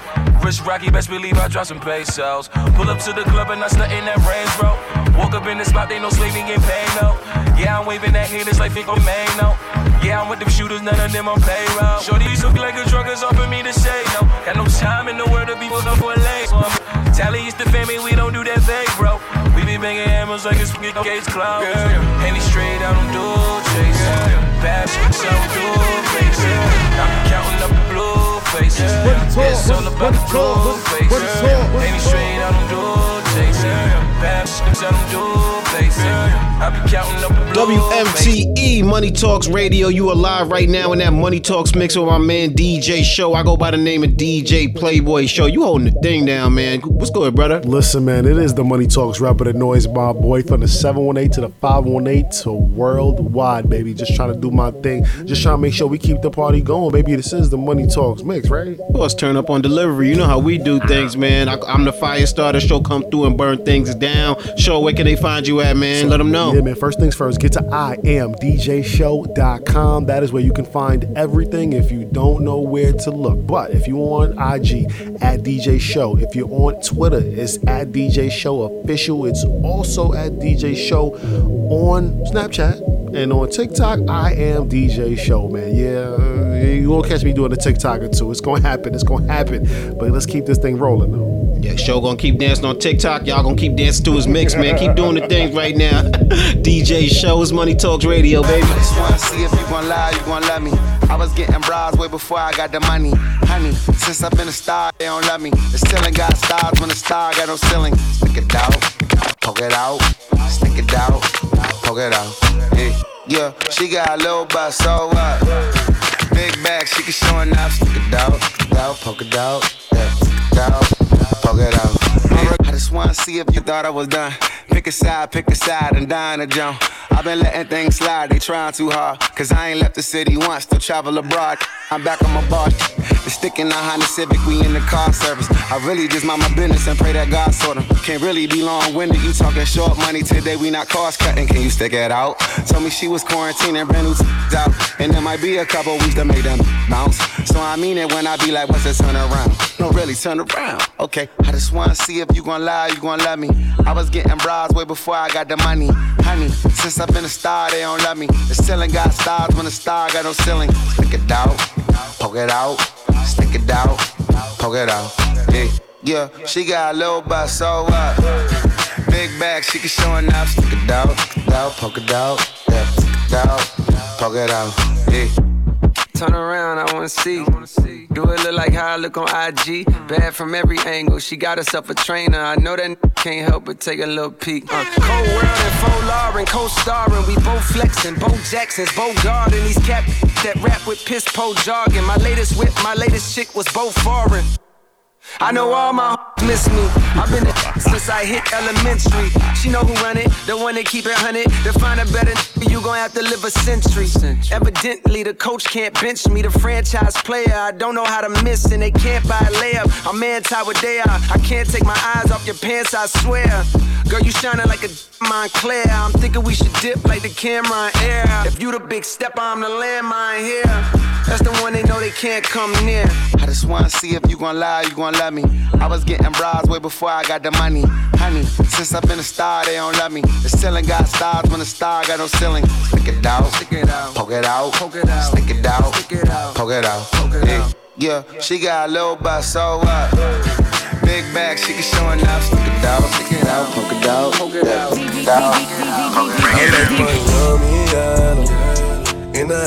Rich Rocky, best believe I drop some pesos. Pull up to the club and I start in that Range bro. Walk up in the spot, they no slaving in pain, no. Yeah, I'm waving that haters like Vic Main, no. Yeah, I'm with them shooters, none of them on payroll. Shorty, look like a drug is for me to say no. Got no time in the world to be put up for a lane. So I'm Tally is the family, we don't do that thing, bro. We be banging hammers like it's fucking case clown. Yeah. He straight out on do chase. Bad shit, so do face. I'm counting up the blue faces. It's all about the blue faces. He straight out on do chase. Bad shit, do. I up the blue WMTE Money Talks Radio. You are live right now in that Money Talks mix with my man DJ Show. I go by the name of DJ Playboy Show. You holding the thing down, man. What's good, brother? Listen, man, it is the Money Talks rapper, the noise, my boy, from the 718 to the 518 to worldwide, baby. Just trying to do my thing. Just trying to make sure we keep the party going, baby. This is the Money Talks mix, right? Of course, turn up on delivery. You know how we do things, man. I, I'm the fire starter. Show come through and burn things down. Show, where can they find you at, man? Let them know. Yeah, man. First things first, get to iamdjshow.com. That is where you can find everything if you don't know where to look. But if you're on IG, at DJ Show. If you're on Twitter, it's at DJ Show Official. It's also at DJ Show on Snapchat. And on TikTok, I am DJ Show, man. Yeah, you won't catch me doing a TikTok or two. It's gonna happen. It's gonna happen. But let's keep this thing rolling, Yeah, show gonna keep dancing on TikTok. Y'all gonna keep dancing to his mix, man. Keep doing the things right now. DJ Show's Money Talks Radio, baby. I just wanna see if you gon' lie, you gon' love me. I was getting bras way before I got the money. Honey, since I've been a star, they don't love me. The ceiling got stars when the star got no ceiling. Stick it out, poke it out, stick it out, poke it out. Yeah, yeah, she got a little butt, so what? Big bag, she can show enough. Stick it out, stick it out, poke it out, yeah, stick it out, poke it. I just wanna see if you thought I was done. Pick a side, pick a side, and dine a jump. I've been letting things slide, they trying too hard. Cause I ain't left the city once to travel abroad. I'm back on my bar. The stick in the Honda Civic, we in the car service. I really just mind my business and pray that God sort them. Can't really be long winded, you talking short money today, we not cost cutting. Can you stick it out? Told me she was quarantining, brand new t- out. And there might be a couple weeks to make them bounce. So I mean it when I be like, what's the turn around? No, really, turn around. Okay, I just wanna see if you gon' lie, you gon' love me. I was getting bras way before I got the money. Honey, since I've been a star, they don't love me. The ceiling got stars when the star got no ceiling. Stick it out, poke it out, stick it out, poke it out. Yeah, yeah, she got a little butt, so what? Big bag, she can show enough. Stick it out, it out, poke it out, yeah, stick it out, poke it out. Yeah. Turn around, I wanna see. Do it look like how I look on IG? Bad from every angle. She got herself a trainer. I know that n- can't help but take a little peek. Uh, Cold world and faux Lauren, co-starring. We both flexing, Bo Jackson's, Bo Garden. These cap that rap with piss po jargon. My latest whip, my latest chick was both foreign. I know all my miss me. I've been a since I hit elementary. She know who run it, the one that keep it hunted. To find a better you gon' have to live a century. Evidently, the coach can't bench me. The franchise player, I don't know how to miss, and they can't buy a layup. I'm anti what they are. I can't take my eyes off your pants, I swear. Girl, you shining like a Moncler. I'm thinking we should dip like the camera in air. If you the big stepper, I'm the landmine here. That's the one they know they can't come near. I just wanna see if you gon' lie, you gon' love me. I was getting bras way before I got the money. Honey, since I've been a star, they don't love me. The ceiling got stars when the star got no ceiling. Stick it out, stick it out, poke it out, poke it out, stick it out, stick it out, poke it out. poke it yeah. out. Yeah, she got a little butt, so what? Big bag, she can show enough. Stick it out, stick it out, poke it out, poke it out, stick it out, poke it out.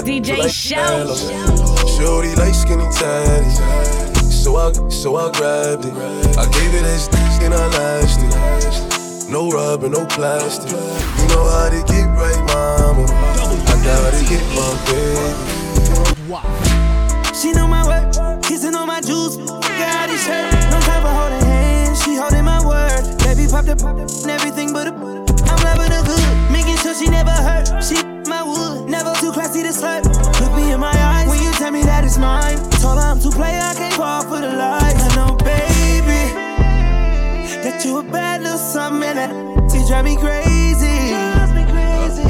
DJ Show. Shorty like skinny tatties. So I, so I grabbed it. I gave it as and I lashed it. No rubber, no plastic. You know how to get right, mama. I gotta get my baby. She know my work, kissing on my juice. Get out his shirt. No time for holding hands, she holding my word. Baby pop the and everything but a. I'm loving her good, making sure she never hurt. She my wood, never too classy to slut. Look me in my eyes tell me that it's mine. Told her I'm too play, I can't fall for the lies. I know, baby, that you a bad little something that she drive me crazy.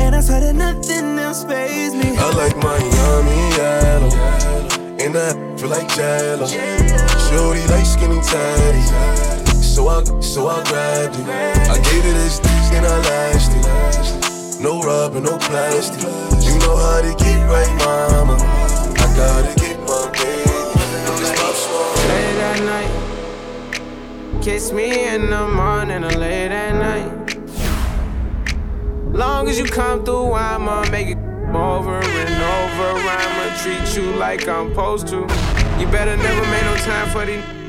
And I swear that nothing else pays me. I like Miami yellow, and I feel like jello. Shorty like skinny tatty, so I so I grabbed it. I gave it this and I lashed it. No rubber, no plastic. You know how to get right, mama. Gotta baby. Late at night. Kiss me in the morning or late at night. Long as you come through, I'ma make it over and over. I'ma treat you like I'm supposed to. You better never make no time for these.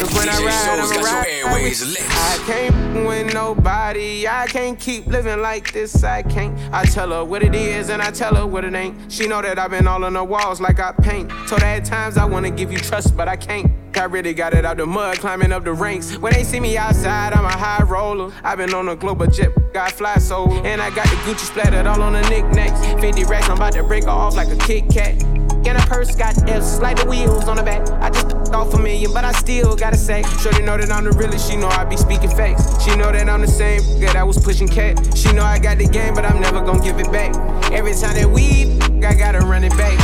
Cause when I ride, Show's got your airways lit. I can't with nobody. I can't keep living like this. I can't. I tell her what it is and I tell her what it ain't. She know that I've been all on the walls like I paint. Told her at times I wanna give you trust, but I can't. I really got it out the mud, climbing up the ranks. When they see me outside, I'm a high roller. I've been on a global jet, got fly solo. And I got the Gucci splattered all on the knickknacks. 50 racks, I'm about to break her off like a Kit Kat. And a purse got F's, like the wheels on the back. I just off a million, but I still gotta say. Shorty know that I'm the realest, she know I be speaking facts. She know that I'm the same, that I was pushing cat. She know I got the game, but I'm never gonna give it back. Every time that we, I gotta run it back.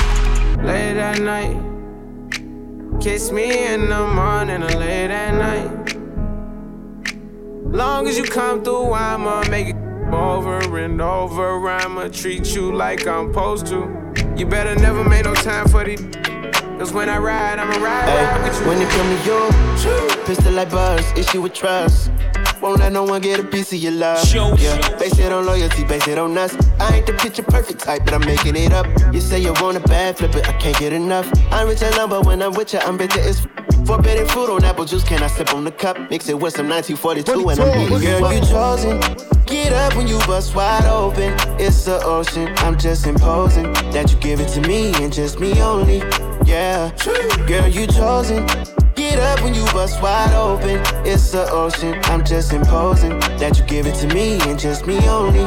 Late at night. Kiss me in the morning or late at night. Long as you come through, I'ma make it over and over. I'ma treat you like I'm supposed to. You better never make no time for these. Cause when I ride, I'ma ride, ride with you. When it come to you, pistol like buzz, issue with trust. Won't let no one get a piece of your love. Yeah, base it on loyalty, base it on us. I ain't the picture perfect type, but I'm making it up. You say you want a bad flip it, I can't get enough. I'm rich and but when I'm with you, I'm bitter as f- Forbidden fruit on apple juice, can I sip on the cup? Mix it with some 1942 and I'm eating Girl, you chosen. Get up when you bust wide open. It's the ocean. I'm just imposing that you give it to me and just me only. Yeah, girl, you chosen. Get up when you bust wide open. It's the ocean. I'm just imposing that you give it to me and just me only.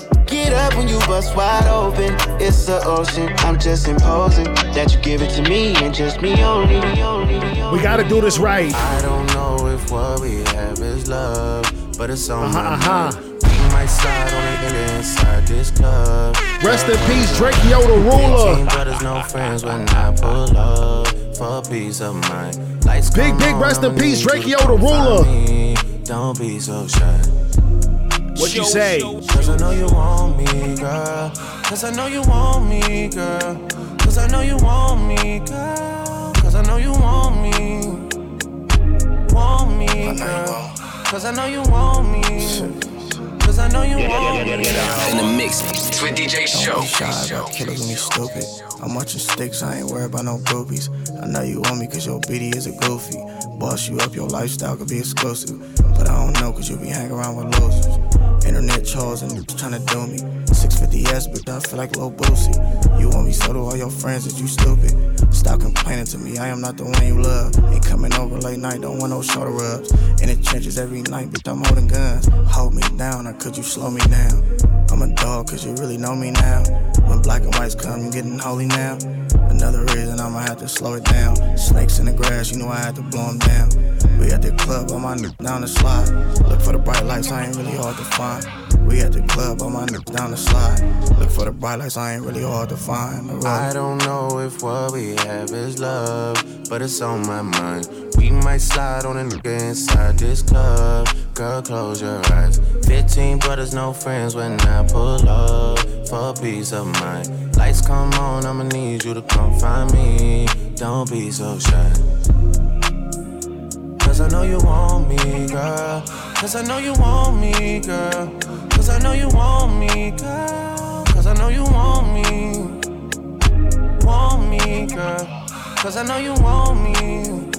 Get up when you bust wide open. It's the ocean. I'm just imposing that you give it to me and just me only. We gotta do this right. I don't know if what we have is love, but it's on Uh-huh, my uh-huh. We might slide on it inside this club. Rest in peace, Drakeo the Ruler. Brothers, no friends when I pull up for a piece of mind. Lights Big, big rest in peace, Drake Yo the ruler. Don't be so shy. What you say? Cause I know you want me, girl. Cause I know you want me, girl. Cause I know you want me, girl. Cause I know you want me. Want me, girl. Cause I know you want me. Cause I know you want me. In the mix with DJ Show. Don't be shy about killers when you stupid. I'm watching sticks, I ain't worried about no groupies. I know you want me cause your BD is a goofy. Boss you up, your lifestyle could be exclusive. But I don't know cause you be hanging around with losers. Internet trolls and niggas tryna do me. 650S, but I feel like Lil Boosie. You want me so do all your friends that you stupid. Stop complaining to me, I am not the one you love. Ain't coming over late night, don't want no shoulder rubs. In the trenches every night, bitch, I'm holding guns. Hold me down, or could you slow me down? I'm a dog, cause you really know me now. When black and whites come, you getting holy now. Another reason I'ma have to slow it down. Snakes in the grass, you know I had to blow them down. We at the club, I'm on down the slide. Look for the bright lights, I ain't really hard to find. We at the club, all my niggas down the slide. Look for the bright lights, I ain't really hard to find. I don't know if what we have is love, but it's on my mind. We might slide on a nigga inside this club. Girl, close your eyes. 15 brothers, no friends when I pull up for peace of mind. Lights come on, I'ma need you to come find me. Don't be so shy. Cause I know you want me, girl. Cause I know you want me, girl. Cause I know you want me, girl. Cause I know you want me. Want me, girl. Cause I know you want me.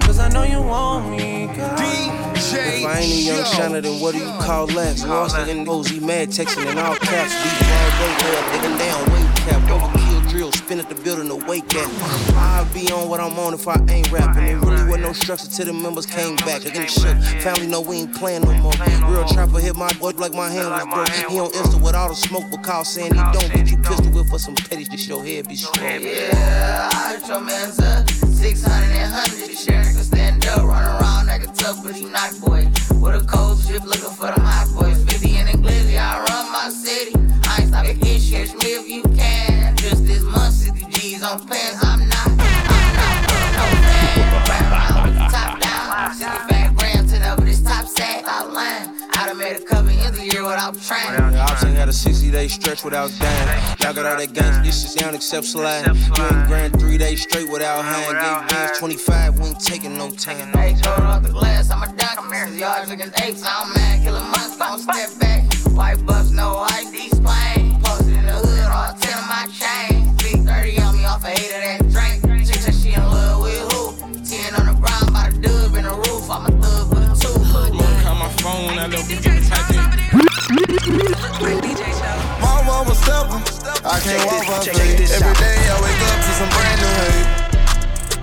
Cause I know you want me, girl. If I ain't a young shiner, then what do you call that? Lost in he mad texting in all caps. Beat Broadway, way up, nigga down, weight cap. Drill, spin at the building to wake at. I'll be on what I'm on if I ain't rapping. It really wasn't no structure till the members came back. I get shook. Family know we ain't playing no more. Real trapper hit my boy like my hand was broke. He on Insta with all the smoke, but call saying he don't. Get you pistol with for some petty shit, your head be strong. Yeah, I heard your man's up 600 and 100. Sharon can stand up, run around like a tough, but he not boy. With a cold strip looking for them hot boys. 50 in the glizzy, I run my city. I ain't stopping get catch me if you 60 on pants. I'm not, I'm not putting no fan. Right around with the top down. 65 grams to over this top sack outline. I done made a couple ends a year without trying. The option had a 60 day stretch without dying. Y'all got all that guns, this shit sound except slide. You ain't grand three days straight without hand. Gave bands 25, we ain't taking no time. Hey, throw off the glass, I'm a dunk. Cause y'all drinking apes, I'm mad. Kill a month, don't step back. White bucks, no ID splain. Posted in the hood, all 10 of my chain. Phone, that little type in. My mama steppin', I can't walk my feet. Every day I wake up to some brand new hate.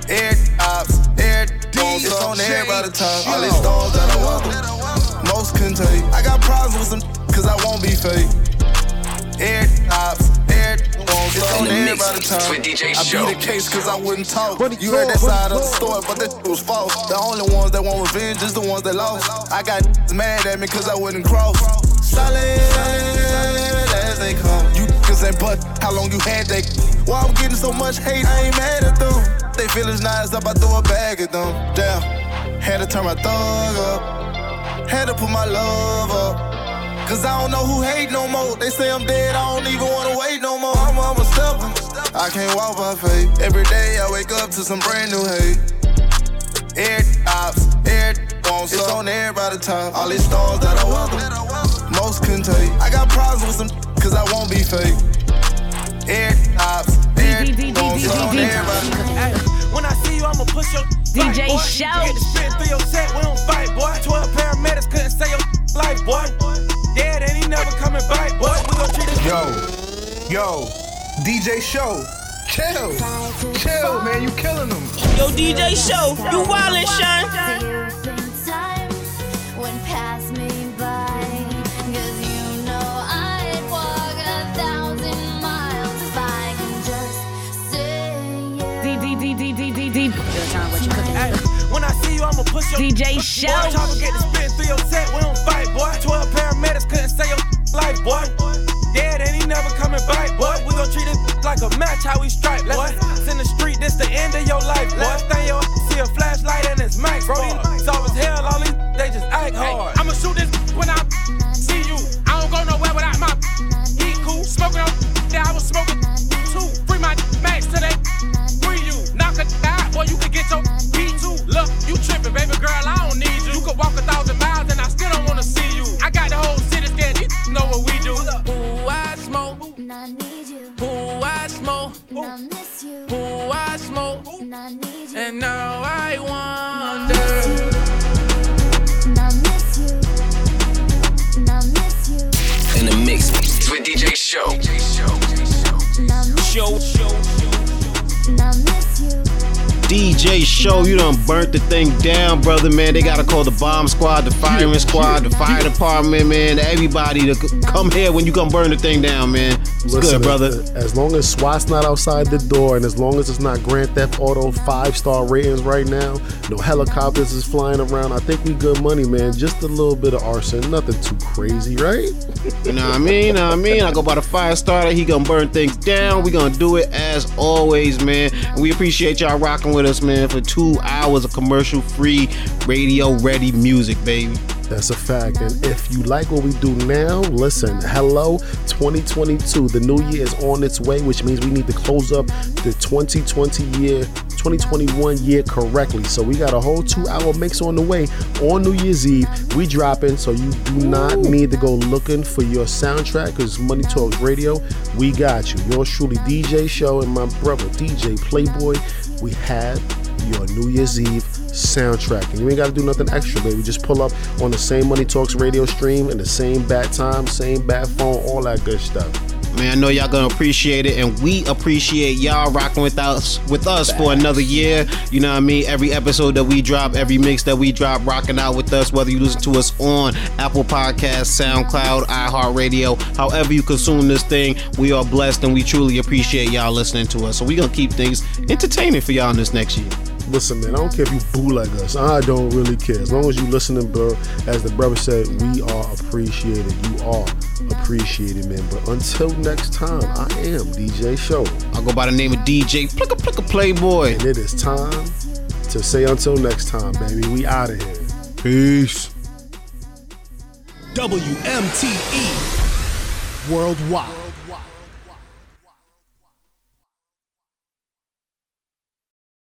Air ops, air phones, it's on everybody top. All these stones that I walk through, most couldn't take. I got problems with some, cause I won't be fake. Air ops, air phones, it's on everybody top. with DJ I Show. be the case cause I wouldn't talk. You heard that side of the story, but that was false. The only ones that want revenge is the ones that lost. I got mad at me cause I wouldn't cross. Solid as they come. You cause ain't but how long you had they. Why I'm getting so much hate, I ain't mad at them. They feelings nice up, I throw a bag at them. Damn, had to turn my thug up. Had to put my love up. Cause I don't know who hate no more. They say I'm dead, I don't even wanna wait no more. I'm, I'm a stepper. I can't walk by faith. Every day I wake up to some brand new hate. Air ops, air phones, it's on everybody top. All these stars that I welcome, most couldn't take. I got problems with some, cause I won't be fake. Air ops, air phones, it's on everybody. When I see you, I'ma push your DJ fight. Shout. Get the spin through your set, we don't fight, boy. 12 paramedics couldn't save your life, boy. Dead and he never coming back, boy. We gon' treat this Yo, yo, DJ Show, chill, chill, man, you killing them. Yo, DJ Show, you wildin', Shine. Time went past me by. 'Cause you know I'd walk a thousand miles if I can just say it. D D D D D D D. When I see you, I'ma push your DJ Boy, Show. Chopper get the spin through your set, we don't fight, boy. 12 paramedics couldn't save your life, boy. Dead and he never coming back, boy. We gon' treat it like a match, how we strike, boy. It's in the street, this the end of your life, boy. Thing your see a flashlight and it's max, bro. These as hell, all these they just act hard. DJ Show. You done burnt the thing down, brother, man. They gotta call the bomb squad, the firing squad, the fire department, man. Everybody to come here when you come burn the thing down, man. It's Listen, good, brother. As long as SWAT's not outside the door, and as long as it's not Grand Theft Auto five star ratings right now, no helicopters is flying around. I think we good money, man. Just a little bit of arson, nothing too crazy, right? You know what I mean? You Know what I mean? I go by the fire starter. He gonna burn things down. We gonna do it as always, man. And we appreciate y'all rocking with us, man, for two hours of commercial free radio ready music, baby. That's a fact. And if you like what we do now, listen, hello 2022. The new year is on its way, which means we need to close up the 2020 year, 2021 year correctly. So we got a whole two hour mix on the way on New Year's Eve. We dropping, so you do not need to go looking for your soundtrack because Money Talks Radio, we got you. Yours truly, DJ Show, and my brother, DJ Playboy. We have your New Year's Eve soundtrack. And you ain't got to do nothing extra, baby. Just pull up on the same Money Talks radio stream and the same bad time, same bad phone, all that good stuff. Man, I know y'all gonna appreciate it, and we appreciate y'all rocking with us with us for another year. You know what I mean? Every episode that we drop, every mix that we drop, rocking out with us. Whether you listen to us on Apple Podcasts, SoundCloud, iHeartRadio, however you consume this thing, we are blessed, and we truly appreciate y'all listening to us. So we gonna keep things entertaining for y'all in this next year. Listen, man, I don't care if you boo like us. I don't really care. As long as you listening, bro, as the brother said, we are appreciated. You are appreciated, man. But until next time, I am DJ Show. I go by the name of DJ Plicka Plicka Playboy. And it is time to say until next time, baby. We out of here. Peace. WMTE Worldwide.